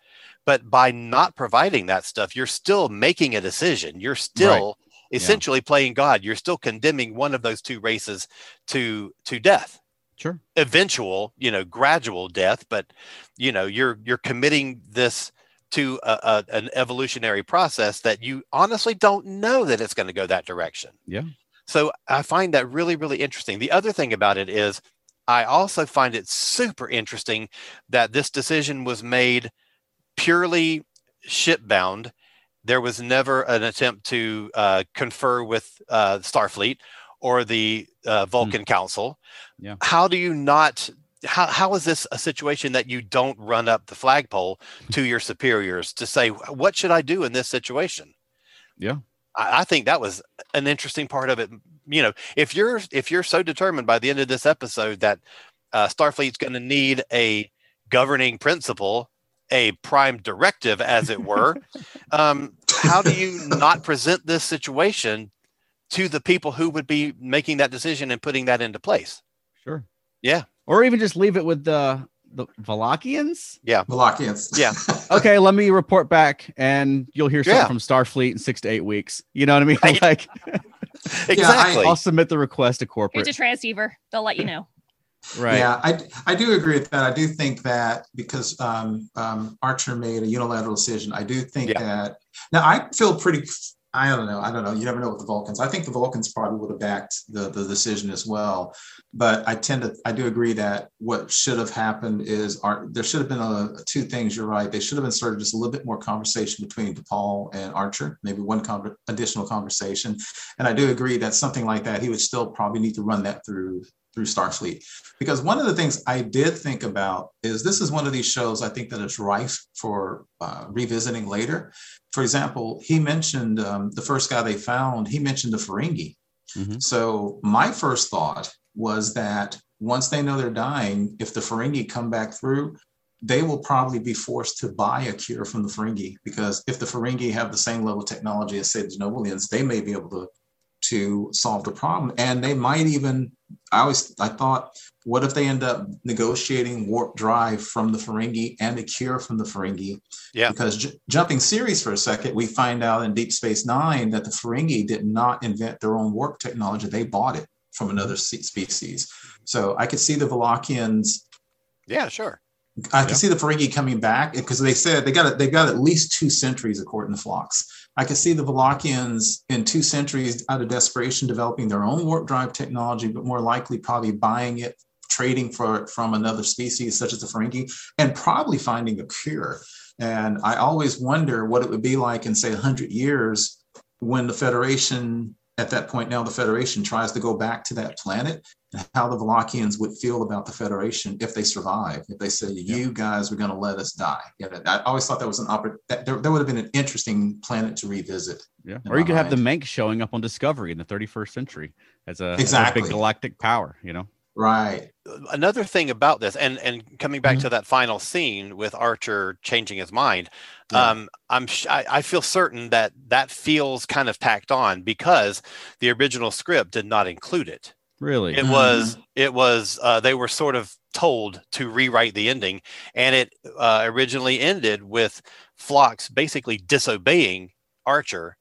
but by not providing that stuff you're still making a decision. You're still right. essentially yeah. playing god. You're still condemning one of those two races to to death. Sure. Eventual you know gradual death but you know you're you're committing this to a, a, an evolutionary process that you honestly don't know that it's going to go that direction. Yeah so I find that really, really interesting. The other thing about it is, I also find it super interesting that this decision was made purely shipbound. There was never an attempt to uh, confer with uh, Starfleet or the uh, Vulcan mm. Council. Yeah. How do you not? How, how is this a situation that you don't run up the flagpole to your superiors to say, what should I do in this situation? Yeah. I, I think that was an interesting part of it. You know, if you're if you're so determined by the end of this episode that uh, Starfleet's going to need a governing principle, a prime directive, as it were, um, how do you not present this situation to the people who would be making that decision and putting that into place? Sure. Yeah. Or even just leave it with the the Valakians? Yeah. Valakians. Yeah. okay, let me report back and you'll hear something yeah. from Starfleet in six to eight weeks. You know what I mean? Right. Like exactly. Yeah, I, will submit the request to corporate. It's a transceiver. They'll let you know. Right. Yeah, I, I do agree with that. I do think that because um, um, Archer made a unilateral decision, I do think yeah. that now I feel pretty I don't know. I don't know. You never know with the Vulcans. I think the Vulcans probably would have backed the, the decision as well. But I tend to, I do agree that what should have happened is our, there should have been a, two things. You're right. They should have inserted just a little bit more conversation between T'Pol and Archer, maybe one con- additional conversation. And I do agree that something like that, he would still probably need to run that through through Starfleet. Because one of the things I did think about is this is one of these shows I think that is rife for uh, revisiting later. For example, he mentioned um, the first guy they found, he mentioned the Ferengi. Mm-hmm. So my first thought was that once they know they're dying, if the Ferengi come back through, they will probably be forced to buy a cure from the Ferengi because if the Ferengi have the same level of technology as say the Denobulans, they may be able to to solve the problem, and they might even I always I thought, what if they end up negotiating warp drive from the Ferengi and a cure from the Ferengi? Yeah. Because j- jumping series for a second, we find out in Deep Space Nine that the Ferengi did not invent their own warp technology; they bought it from another species. So I could see the Valakians Yeah, sure. I Yeah. can see the Ferengi coming back eh, because they said they got they got at least two centuries according to Phlox. I can see the Valakians in two centuries out of desperation developing their own warp drive technology, but more likely probably buying it, trading for it from another species such as the Ferengi, and probably finding a cure. And I always wonder what it would be like in say 100 years when the Federation at that point now the Federation tries to go back to that planet how the Valakians would feel about the Federation if they survive. If they say, "You guys were going to let us die," yeah, that- I always thought that was an oppor- that there, there would have been an interesting planet to revisit. Yeah. Or you my could have the mind. Manx showing up on Discovery in the 31st century as a, as a Exactly. big galactic power, you know? Right. another thing about this and and coming back Mhm. to that final scene with archer changing his mind Yeah. um i'm sh- I, I feel certain that that feels kind of tacked on because the original script did not include it Really? it was it was uh, they were sort of told to rewrite the ending and it uh, originally ended with Phlox basically disobeying archer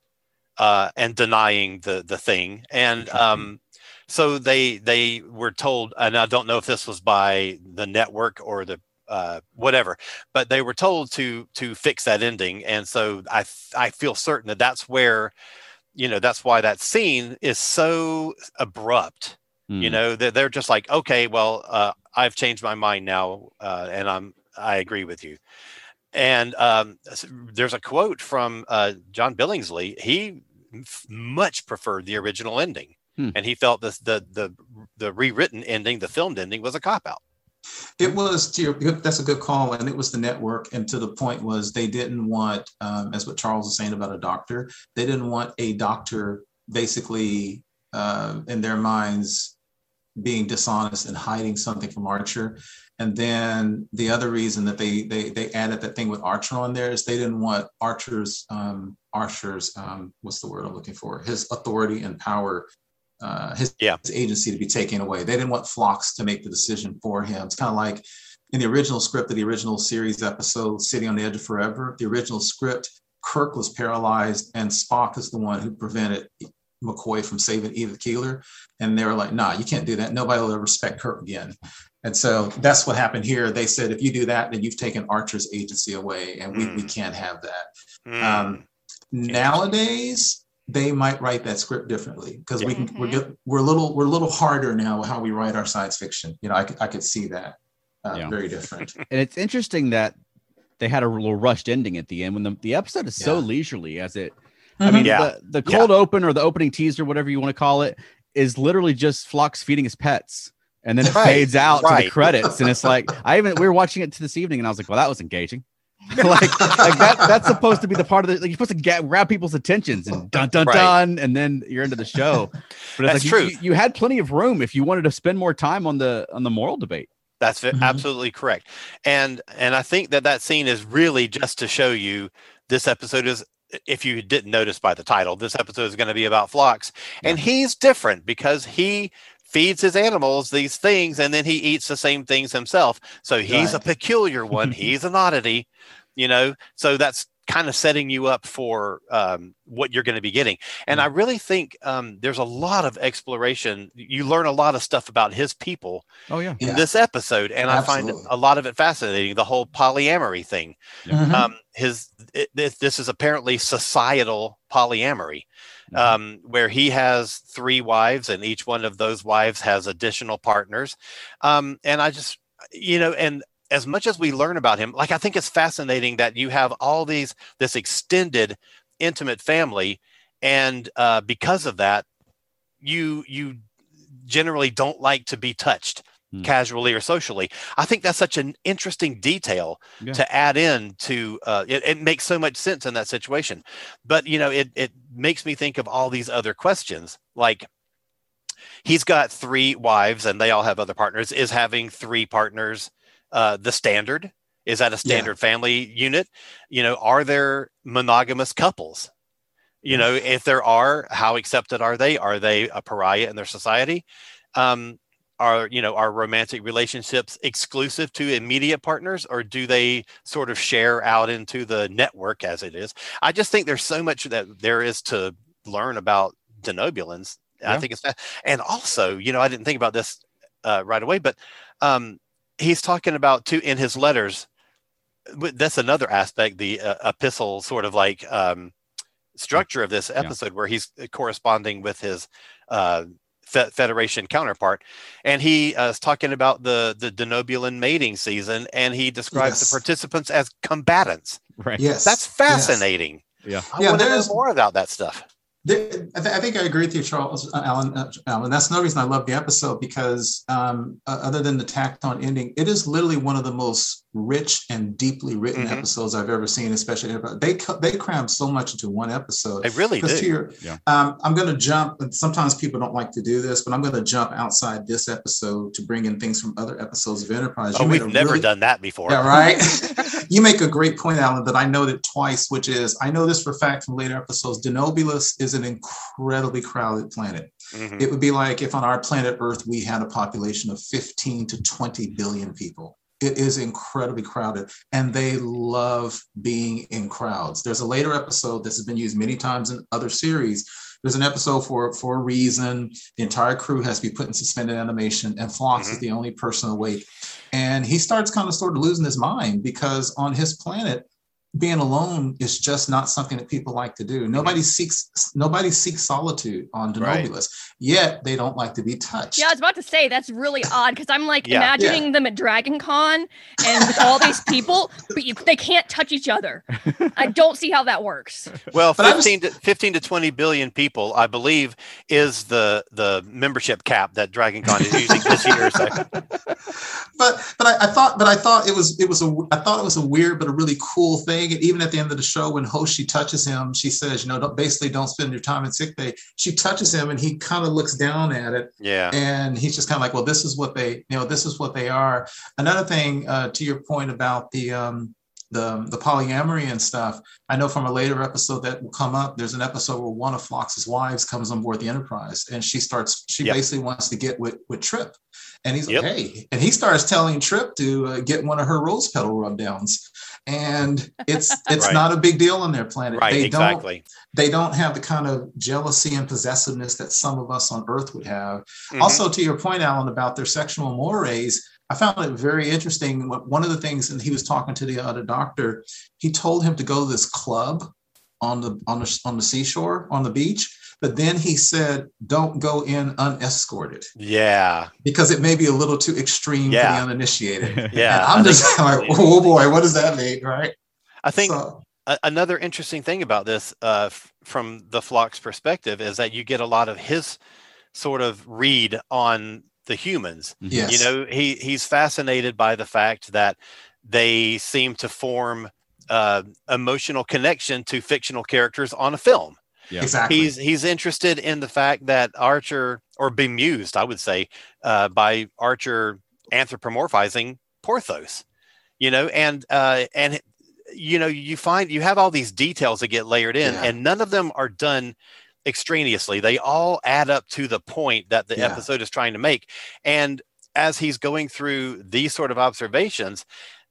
uh, and denying the the thing. And um so they they were told and i don't know if this was by the network or the uh, whatever but they were told to to fix that ending. And so i i feel certain that that's where you know that's why that scene is so abrupt you Hmm. know they're, they're just like okay well uh, i've changed my mind now uh, and i'm i agree with you and um, there's a quote from uh, john billingsley he f- much preferred the original ending Hmm. and he felt this the the the rewritten ending the filmed ending was a cop out It was to your, that's a good call, and it was the network. And to the point was they didn't want, um, as what Charles was saying about a doctor, they didn't want a doctor basically uh, in their minds being dishonest and hiding something from Archer. And then the other reason that they they they added that thing with Archer on there is they didn't want Archer's um, Archer's um, what's the word I'm looking for his authority and power. Uh, his, Yeah. his agency to be taken away. They didn't want Phlox to make the decision for him. It's kind of like in the original script of the original series episode, City on the Edge of Forever, the original script, Kirk was paralyzed and Spock is the one who prevented McCoy from saving Edith Keeler. And they were like, nah, you can't do that. Nobody will ever respect Kirk again. And so that's what happened here. They said, if you do that, then you've taken Archer's agency away and we, we Mm. can't have that. Hmm. Um, nowadays, they might write that script differently because we can, we're, Mhm. get- we're a little we're a little harder now with how we write our science fiction. You know, I could, I could see that uh, Yeah. very different. and it's interesting that they had a little rushed ending at the end when the, the episode is so leisurely as it I mean, Yeah. the, the cold open or the opening teaser, whatever you want to call it, is literally just Phlox feeding his pets. And then it Right, fades out to the credits. And it's like, I even, we were watching it to this evening and I was like, well, that was engaging. like, like that, that's supposed to be the part of the, like, you're supposed to get, grab people's attentions and dun, dun, Right. dun. And then you're into the show. But it's That's like, true. You, you had plenty of room if you wanted to spend more time on the, on the moral debate. That's fi- Mhm. absolutely correct. And and I think that that scene is really just to show you this episode is if you didn't notice by the title, this episode is going to be about Phlox and he's different because he feeds his animals these things and then he eats the same things himself. So he's a peculiar one. he's an oddity, you know. So that's kind of setting you up for um, what you're going to be getting. And I really think um, there's a lot of exploration. You learn a lot of stuff about his people Oh, yeah. Yeah. in this episode, and I find a lot of it fascinating. The whole polyamory thing. Mhm. Um, his it, this, this is apparently societal polyamory, Mhm. um, where he has three wives, and each one of those wives has additional partners. Um, and I just, you know, and as much as we learn about him, like I think it's fascinating that you have all these this extended, intimate family, and uh, because of that, you you generally don't like to be touched Hmm. casually or socially. I think that's such an interesting detail Yeah. to add in to uh, it, it makes so much sense in that situation. But you know, it it makes me think of all these other questions like he's got three wives and they all have other partners. Is having three partners uh, the standard? Is that a standard family unit? You know, are there monogamous couples? You know, if there are, how accepted are they? Are they a pariah in their society? Um, are you know are romantic relationships exclusive to immediate partners or do they sort of share out into the network as it is i just think there's so much that there is to learn about denobulans i think it's and also you know i didn't think about this uh, right away but um he's talking about too in his letters that's another aspect the uh, epistle sort of like um structure of this episode where he's corresponding with his uh Fe- Federation counterpart, and he uh, is talking about the the Denobulan mating season, and he describes Yes. the participants as combatants. Right. Yes. That's yes. fascinating. Yeah. I Yeah, want to know there's- more about that stuff. There, I, th- I think I agree with you, Charles, uh, Alan. Uh, Alan. That's no reason I love the episode because, um, uh, other than the tacked on ending, it is literally one of the most rich and deeply written Mhm. episodes I've ever seen. Especially they cu- they cram so much into one episode. They really Because to do. your, Yeah. um, I'm going to jump. and Sometimes people don't like to do this, but I'm going to jump outside this episode to bring in things from other episodes of Enterprise. Oh, You made we've never really- done that before. yeah, right. you make a great point, Alan, that I noted twice, which is I know this for a fact from later episodes. Denobulus is an incredibly crowded planet. Mhm. It would be like if on our planet Earth we had a population of 15 to 20 billion people. It is incredibly crowded, and they love being in crowds. There's a later episode this has been used many times in other series. There's an episode for for a reason. The entire crew has to be put in suspended animation, and Phlox is Mhm. the only person awake. And he starts kind of sort of losing his mind because on his planet, being alone is just not something that people like to do. Mm-hmm. Nobody seeks nobody seeks solitude on Right. Denobulus. Yet they don't like to be touched. Yeah, I was about to say that's really odd because I'm like Yeah. imagining them at Dragon Con and with all these people, but you, they can't touch each other. I don't see how that works. Well, But I was- 15 to 15 to 20 billion people, I believe, is the the membership cap that Dragon Con is using this year. So but but I, I thought but I thought it was it was a I thought it was a weird but a really cool thing. And even at the end of the show, when Hoshi touches him, she says, you know, don't, basically don't spend your time in sick bay. She touches him, and he kind of looks down at it, yeah. and he's just kind of like, well, this is what they, you know, this is what they are. Another thing uh, to your point about the um, the the polyamory and stuff. I know from a later episode that will come up. There's an episode where one of Phlox's wives comes on board the Enterprise, and she starts. She Yep. basically wants to get with with Trip, and he's Yep. like, hey, and he starts telling Trip to uh, get one of her rose petal rub downs, and it's it's Right. not a big deal on their planet. Right, they don't exactly. they don't have the kind of jealousy and possessiveness that some of us on Earth would have. Mhm. Also, to your point, Alan, about their sexual mores, I found it very interesting. One of the things, and he was talking to the other doctor, he told him to go to this club on the on the on the seashore on the beach, but then he said, "Don't go in unescorted yeah. because it may be a little too extreme Yeah. for the uninitiated." Yeah. And I'm just like, "Oh boy, what does that mean?" Right? I think So, a- another interesting thing about this uh, f- from the Phlox's perspective is that you get a lot of his sort of read on the humans. yes, You know, he he's fascinated by the fact that they seem to form uh, emotional connection to fictional characters on a film. Yeah. exactly. He's he's interested in the fact that Archer, or bemused, I would say, uh, by Archer anthropomorphizing Porthos. You know, and uh, and you know, you find you have all these details that get layered in, Yeah. and none of them are done extraneously. They all add up to the point that the Yeah. episode is trying to make. And as he's going through these sort of observations,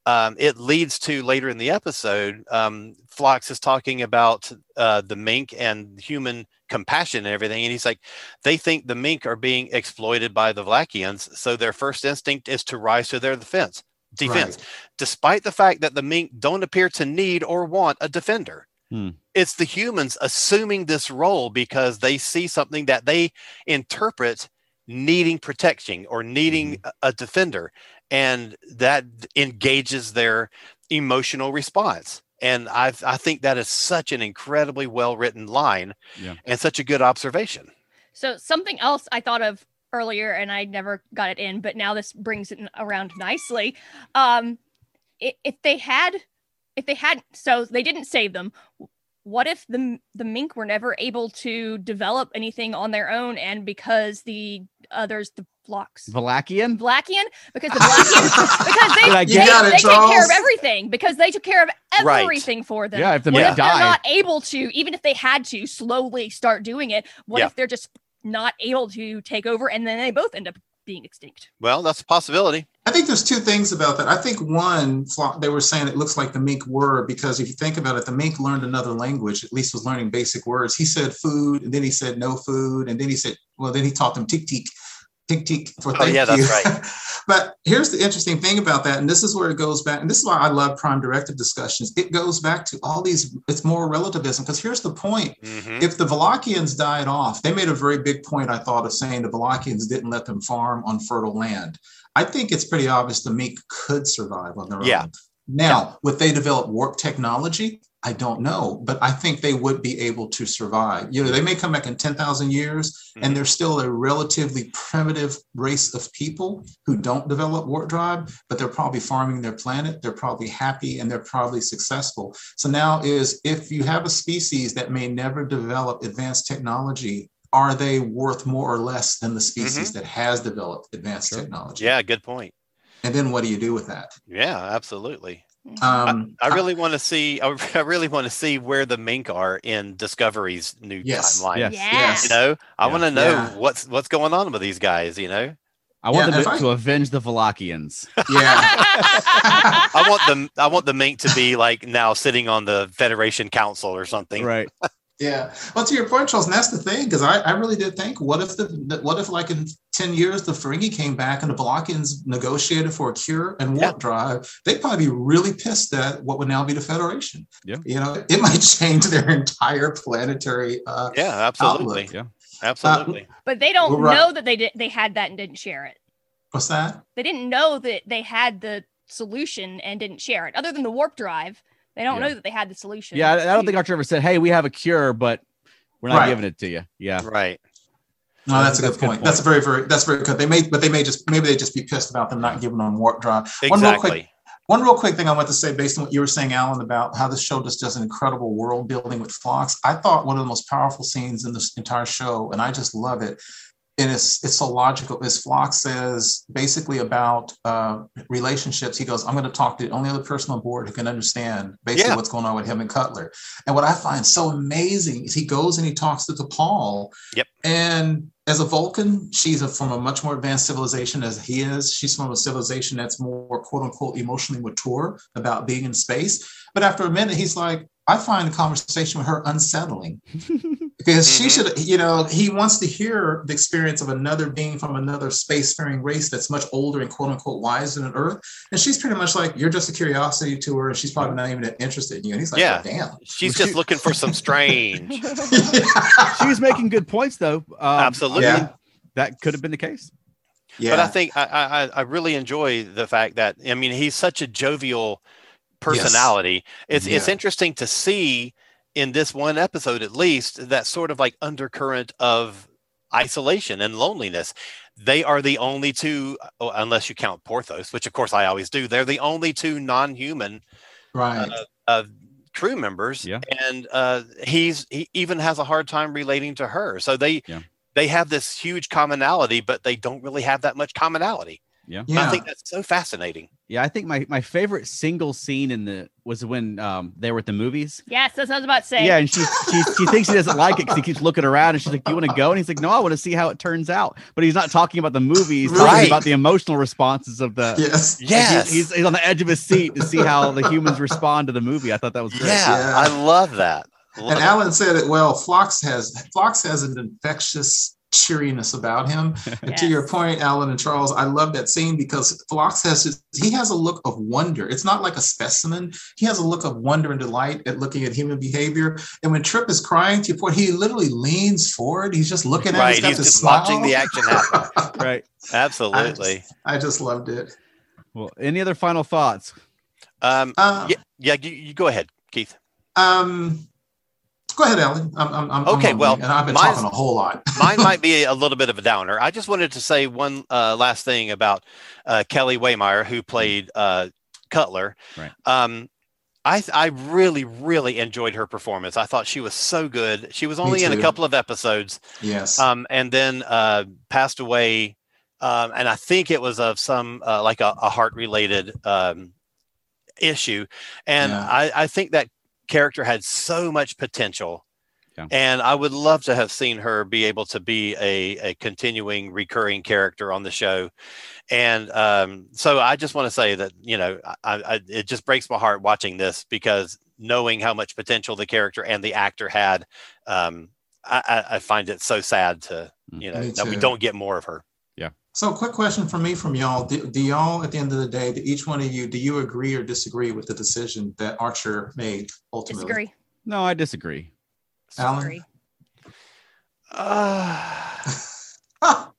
um, it leads to later in the episode. Um, Phlox is talking about uh, the Menk and human compassion and everything, and he's like, they think the Menk are being exploited by the Valakians, so their first instinct is to rise to their defense. Defense, Right. despite the fact that the Menk don't appear to need or want a defender. Hmm. It's the humans assuming this role because they see something that they interpret needing protection or needing a- a defender and that engages their emotional response and I, I think that is such an incredibly well written line Yeah. and such a good observation So something else I thought of earlier and I never got it in, but now this brings it around nicely. Um, if they had, if they had, so they didn't save them. What if the the Menk were never able to develop anything on their own, and because the others, the Phlox, Valakian? Blackian, because the Blackian, because they Did I they, get it? You got it, they take care of everything because they took care of Right. everything for them. Yeah, if the what Menk if they're not able to, even if they had to slowly start doing it, what Yeah. if they're just not able to take over and then they both end up being extinct. Well, that's a possibility. I think there's two things about that. I think one, they were saying it looks like the Menk were because if you think about it, the Menk learned another language, at least was learning basic words. He said food, and then he said no food, and then he said, well, then he taught them tick tick, tick tick for Oh, yeah, you. that's right. but here's the interesting thing about that, and this is where it goes back, and this is why I love prime directive discussions. It goes back to all these, it's more relativism, because here's the point Mhm. if the Valakians died off, they made a very big point, I thought, of saying the Valakians didn't let them farm on fertile land. I think it's pretty obvious the Menk could survive on their Yeah. own. Now, would they develop warp technology? I don't know, but I think they would be able to survive. You know, they may come back in 10,000 years Mhm. and they're still a relatively primitive race of people who don't develop warp drive, but they're probably farming their planet. They're probably happy and they're probably successful. So now is if you have a species that may never develop advanced technology, are they worth more or less than the species that has developed advanced Sure. technology? Yeah, good point. And then what do you do with that? Yeah, absolutely. Um, I really want to see. I I really want to see where the Menk are in Discovery's new Yes. timeline. Yes. Yes. You know, I Yeah. want to know Yeah. what's what's going on with these guys. You know, I want Yeah, them to, I- to avenge the Valakians. yeah. I want them. I want the Menk to be like now sitting on the Federation Council or something. right. Yeah. Well, to your point, Charles, and that's the thing, because I, I really did think, what if the, the- what if like in 10 years the Ferengi came back and the Valakians negotiated for a cure and warp Yeah. drive? They'd probably be really pissed at what would now be the Federation. Yeah. You know, it might change their entire planetary uh Yeah, absolutely. outlook. Yeah. Absolutely. But they don't right. know that they did they had that and didn't share it. What's that? They didn't know that they had the solution and didn't share it. Other than the warp drive, they don't Yeah. know that they had the solution. Yeah, I, I don't think Archer ever said, "Hey, we have a cure, but we're not Right. giving it to you." Yeah. right. No, that's a That's good good point. That's a very, very, that's very good. They may, but they may just, maybe they just be pissed about them not giving them warp drive. One real quick Exactly. One real quick thing I want to say, based on what you were saying, Alan, about how this show just does an incredible world building with Phlox. I thought one of the most powerful scenes in this entire show, and I just love it. And it's it's so logical. Is Phlox says basically about uh, relationships. He goes, "I'm going to talk to the only other person on board who can understand basically Yeah. what's going on with him and Cutler." And what I find so amazing is he goes and he talks to Paul. Yep. And as a Vulcan, she's a, from a much more advanced civilization as he is. She's from a civilization that's more quote unquote emotionally mature about being in space. But after a minute, he's like, I find the conversation with her unsettling because she Mhm. should, you know, he wants to hear the experience of another being from another spacefaring race that's much older and quote unquote wiser than Earth. And she's pretty much like, you're just a curiosity to her, and she's probably not even interested in you. And he's like, Yeah. "Oh, damn. She's Well, just she- looking for some strange. She was making good points, though. Um, Absolutely. I mean, that could have been the case. yeah. But I think I, I I really enjoy the fact that I mean he's such a jovial personality. It's it's Yeah. interesting to see in this one episode at least that sort of like undercurrent of isolation and loneliness. They are the only two, unless you count Porthos, which of course I always do. They're the only two non-human right. uh, crew members, Yeah. and uh, he's he even has a hard time relating to her. So they Yeah. They have this huge commonality, but they don't really have that much commonality. Yeah. yeah. I think that's so fascinating. Yeah, I think my, my favorite single scene in the was when um they were at the movies. Yes, that's what I was about to say. Yeah, and she she, she thinks he doesn't like it because he keeps looking around, and she's like, "Do you want to go?" And he's like, "No, I want to see how it turns out." But he's not talking about the movie; he's talking Right. about the emotional responses of the. yes. Yes. he- he's, he's on the edge of his seat to see how the humans respond to the movie. I thought that was great. Yeah, Yeah. I love that. Love And. Alan said it well. Phlox has Phlox has an infectious cheeriness about him. And to your point, Alan and Charles, I love that scene because Phlox has his, he has a look of wonder. It's not like a specimen. He has a look of wonder and delight at looking at human behavior. And when Trip is crying, to your point, he literally leans forward. He's just looking at. it. right, got he's this just smile. watching the action happen. Right. Absolutely. I just loved it. Well, any other final thoughts? Um, Uh, yeah, yeah. You, you go ahead, Keith. Um, go ahead, Alan. I'm, I'm, I'm Okay, I'm well, and I've been mine's- talking a whole lot. Mine might be a little bit of a downer. I just wanted to say one uh, last thing about uh, Kelly Waymire, who played uh, Cutler. Right. Um, I I really really enjoyed her performance. I thought she was so good. She was only in a couple of episodes, yes. um, and then uh, passed away. Um, and I think it was of some uh, like a, a heart related um, issue. And Yeah. I, I think that character had so much potential Yeah. And I would love to have seen her be able to be a, a continuing recurring character on the show. And um, so I just want to say that, you know, I, I, it just breaks my heart watching this because knowing how much potential the character and the actor had, um, I, I- I find it so sad to, you know, that we don't get more of her. So, quick question for me from y'all: do, do y'all, at the end of the day, do each one of you, do you agree or disagree with the decision that Archer made ultimately? Disagree. No, I disagree. Alan? Disagree. Uh, Ah,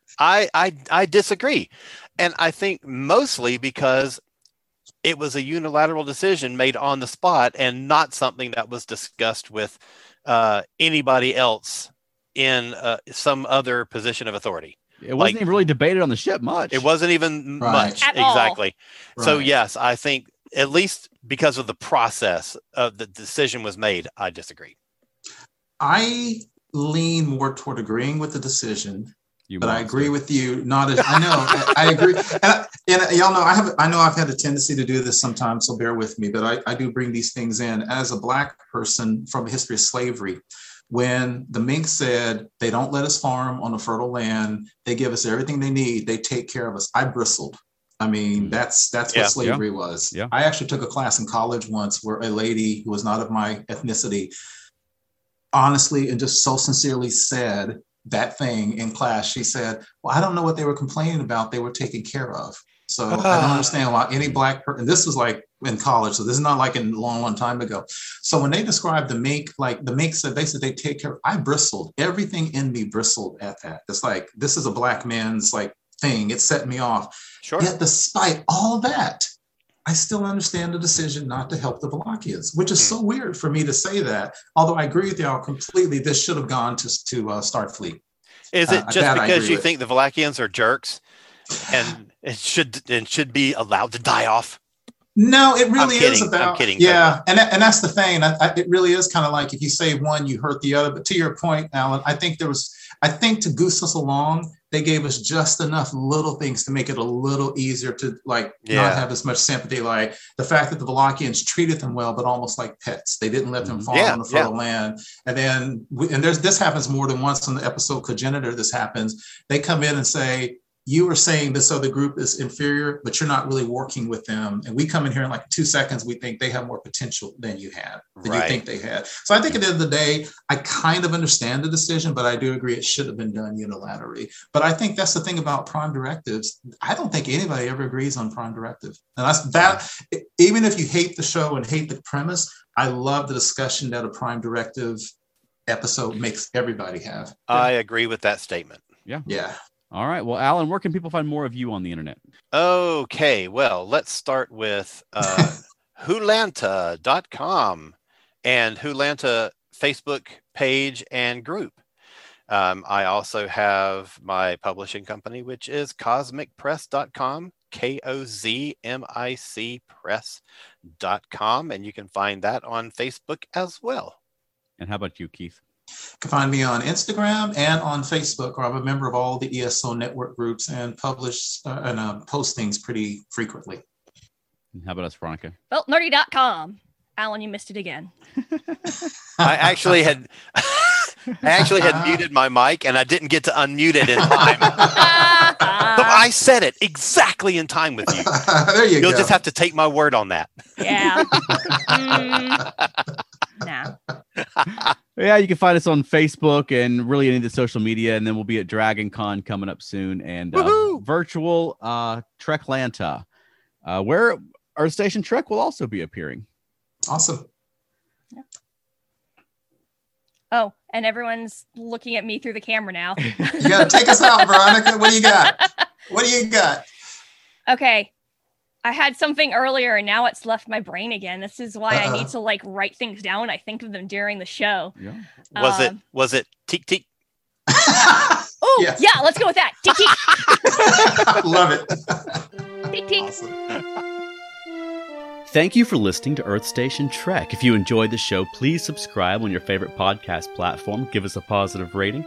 I, I I disagree, and I think mostly because it was a unilateral decision made on the spot and not something that was discussed with uh, anybody else in uh, some other position of authority. It wasn't Like- even really debated on the ship much. It wasn't even Right. much At all. exactly. So yes, I think at least because of the process of the decision was made, I disagree. I lean more toward agreeing with the decision You but I monster. agree with you. Not as I know, I, I agree, and, I- and y'all know I have. I know I've had a tendency to do this sometimes, so bear with me. But I, I do bring these things in as a black person from a history of slavery. When the Menk said they don't let us farm on the fertile land, they give us everything they need, they take care of us. I bristled. I mean, Mhm. that's that's Yeah. what slavery was. Yeah. I actually took a class in college once where a lady who was not of my ethnicity honestly and just so sincerely said that thing in class. She said, Well, I don't know what they were complaining about. They were taken care of. So I don't understand why any black person, this was like in college. So this is not like a long, long time ago. So when they described the Menk, like the Menk said, they said they take care. I bristled. Everything in me bristled at that. It's like, this is a black man's like thing. It set me off. Sure. Yet despite all that, I still understand the decision not to help the Valakians, which is so weird for me to say that. Although I agree with y'all completely, this should have gone to, to uh, Starfleet. Is it Uh, just because you with. think the Valakians are jerks and it should and should be allowed to die off? No, it really is kidding. I'm about. kidding, Yeah, and and that's the thing. I, I, it really is kind of like if you save one, you hurt the other. But to your point, Alan, I think there was. I think to goose us along, they gave us just enough little things to make it a little easier to like Yeah. not have as much sympathy. Like the fact that the Valakians treated them well, but almost like pets. They didn't let them Mhm. fall Yeah, on the fertile land. And then, we, and there's this happens more than once on the episode Cogenitor. This happens. They come in and say, you were saying this other group is inferior, but you're not really working with them. And we come in here in like two seconds, we think they have more potential than you have, than you think they had. So I think at the end of the day, I kind of understand the decision, but I do agree it should have been done unilaterally. But I think that's the thing about prime directives. I don't think anybody ever agrees on prime directive. And that's that, even if you hate the show and hate the premise, I love the discussion that a prime directive episode makes everybody have. I agree with that statement. Yeah. Yeah. All right. Well, Alan, where can people find more of you on the internet? Okay, well, let's start with uh, Hulanta.com and Hulanta Facebook page and group. Um, I also have my publishing company, which is kozmicpress.com, K O Z M I C press.com, and you can find that on Facebook as well. And how about you, Keith? You can find me on Instagram and on Facebook, where I'm a member of all the ESO network groups and publish uh, and uh, post things pretty frequently. How about us, Veronica? Feltnerdy.com. Alan, you missed it again. I actually had I actually had muted my mic and I didn't get to unmute it in time. But I said it exactly in time with you. there you You'll go. just have to take my word on that. yeah. Mm, nah. Yeah, you can find us on Facebook and really any of the social media, and then we'll be at Dragon Con coming up soon and uh, virtual uh, Treklanta, uh, where Earth Station Trek will also be appearing. awesome. Yeah. Oh, and everyone's looking at me through the camera now. You got to take us out, Veronica. What do you got? What do you got? okay. I had something earlier and now it's left my brain again. This is why I Uh-oh. need to like write things down. I think of them during the show. Yeah. Was it Um, was it teak teak? Oh, Yes. yeah, let's go with that. Tick, tick, Love it. tick, tick. Awesome. Thank you for listening to Earth Station Trek. If you enjoyed the show, please subscribe on your favorite podcast platform. Give us a positive rating.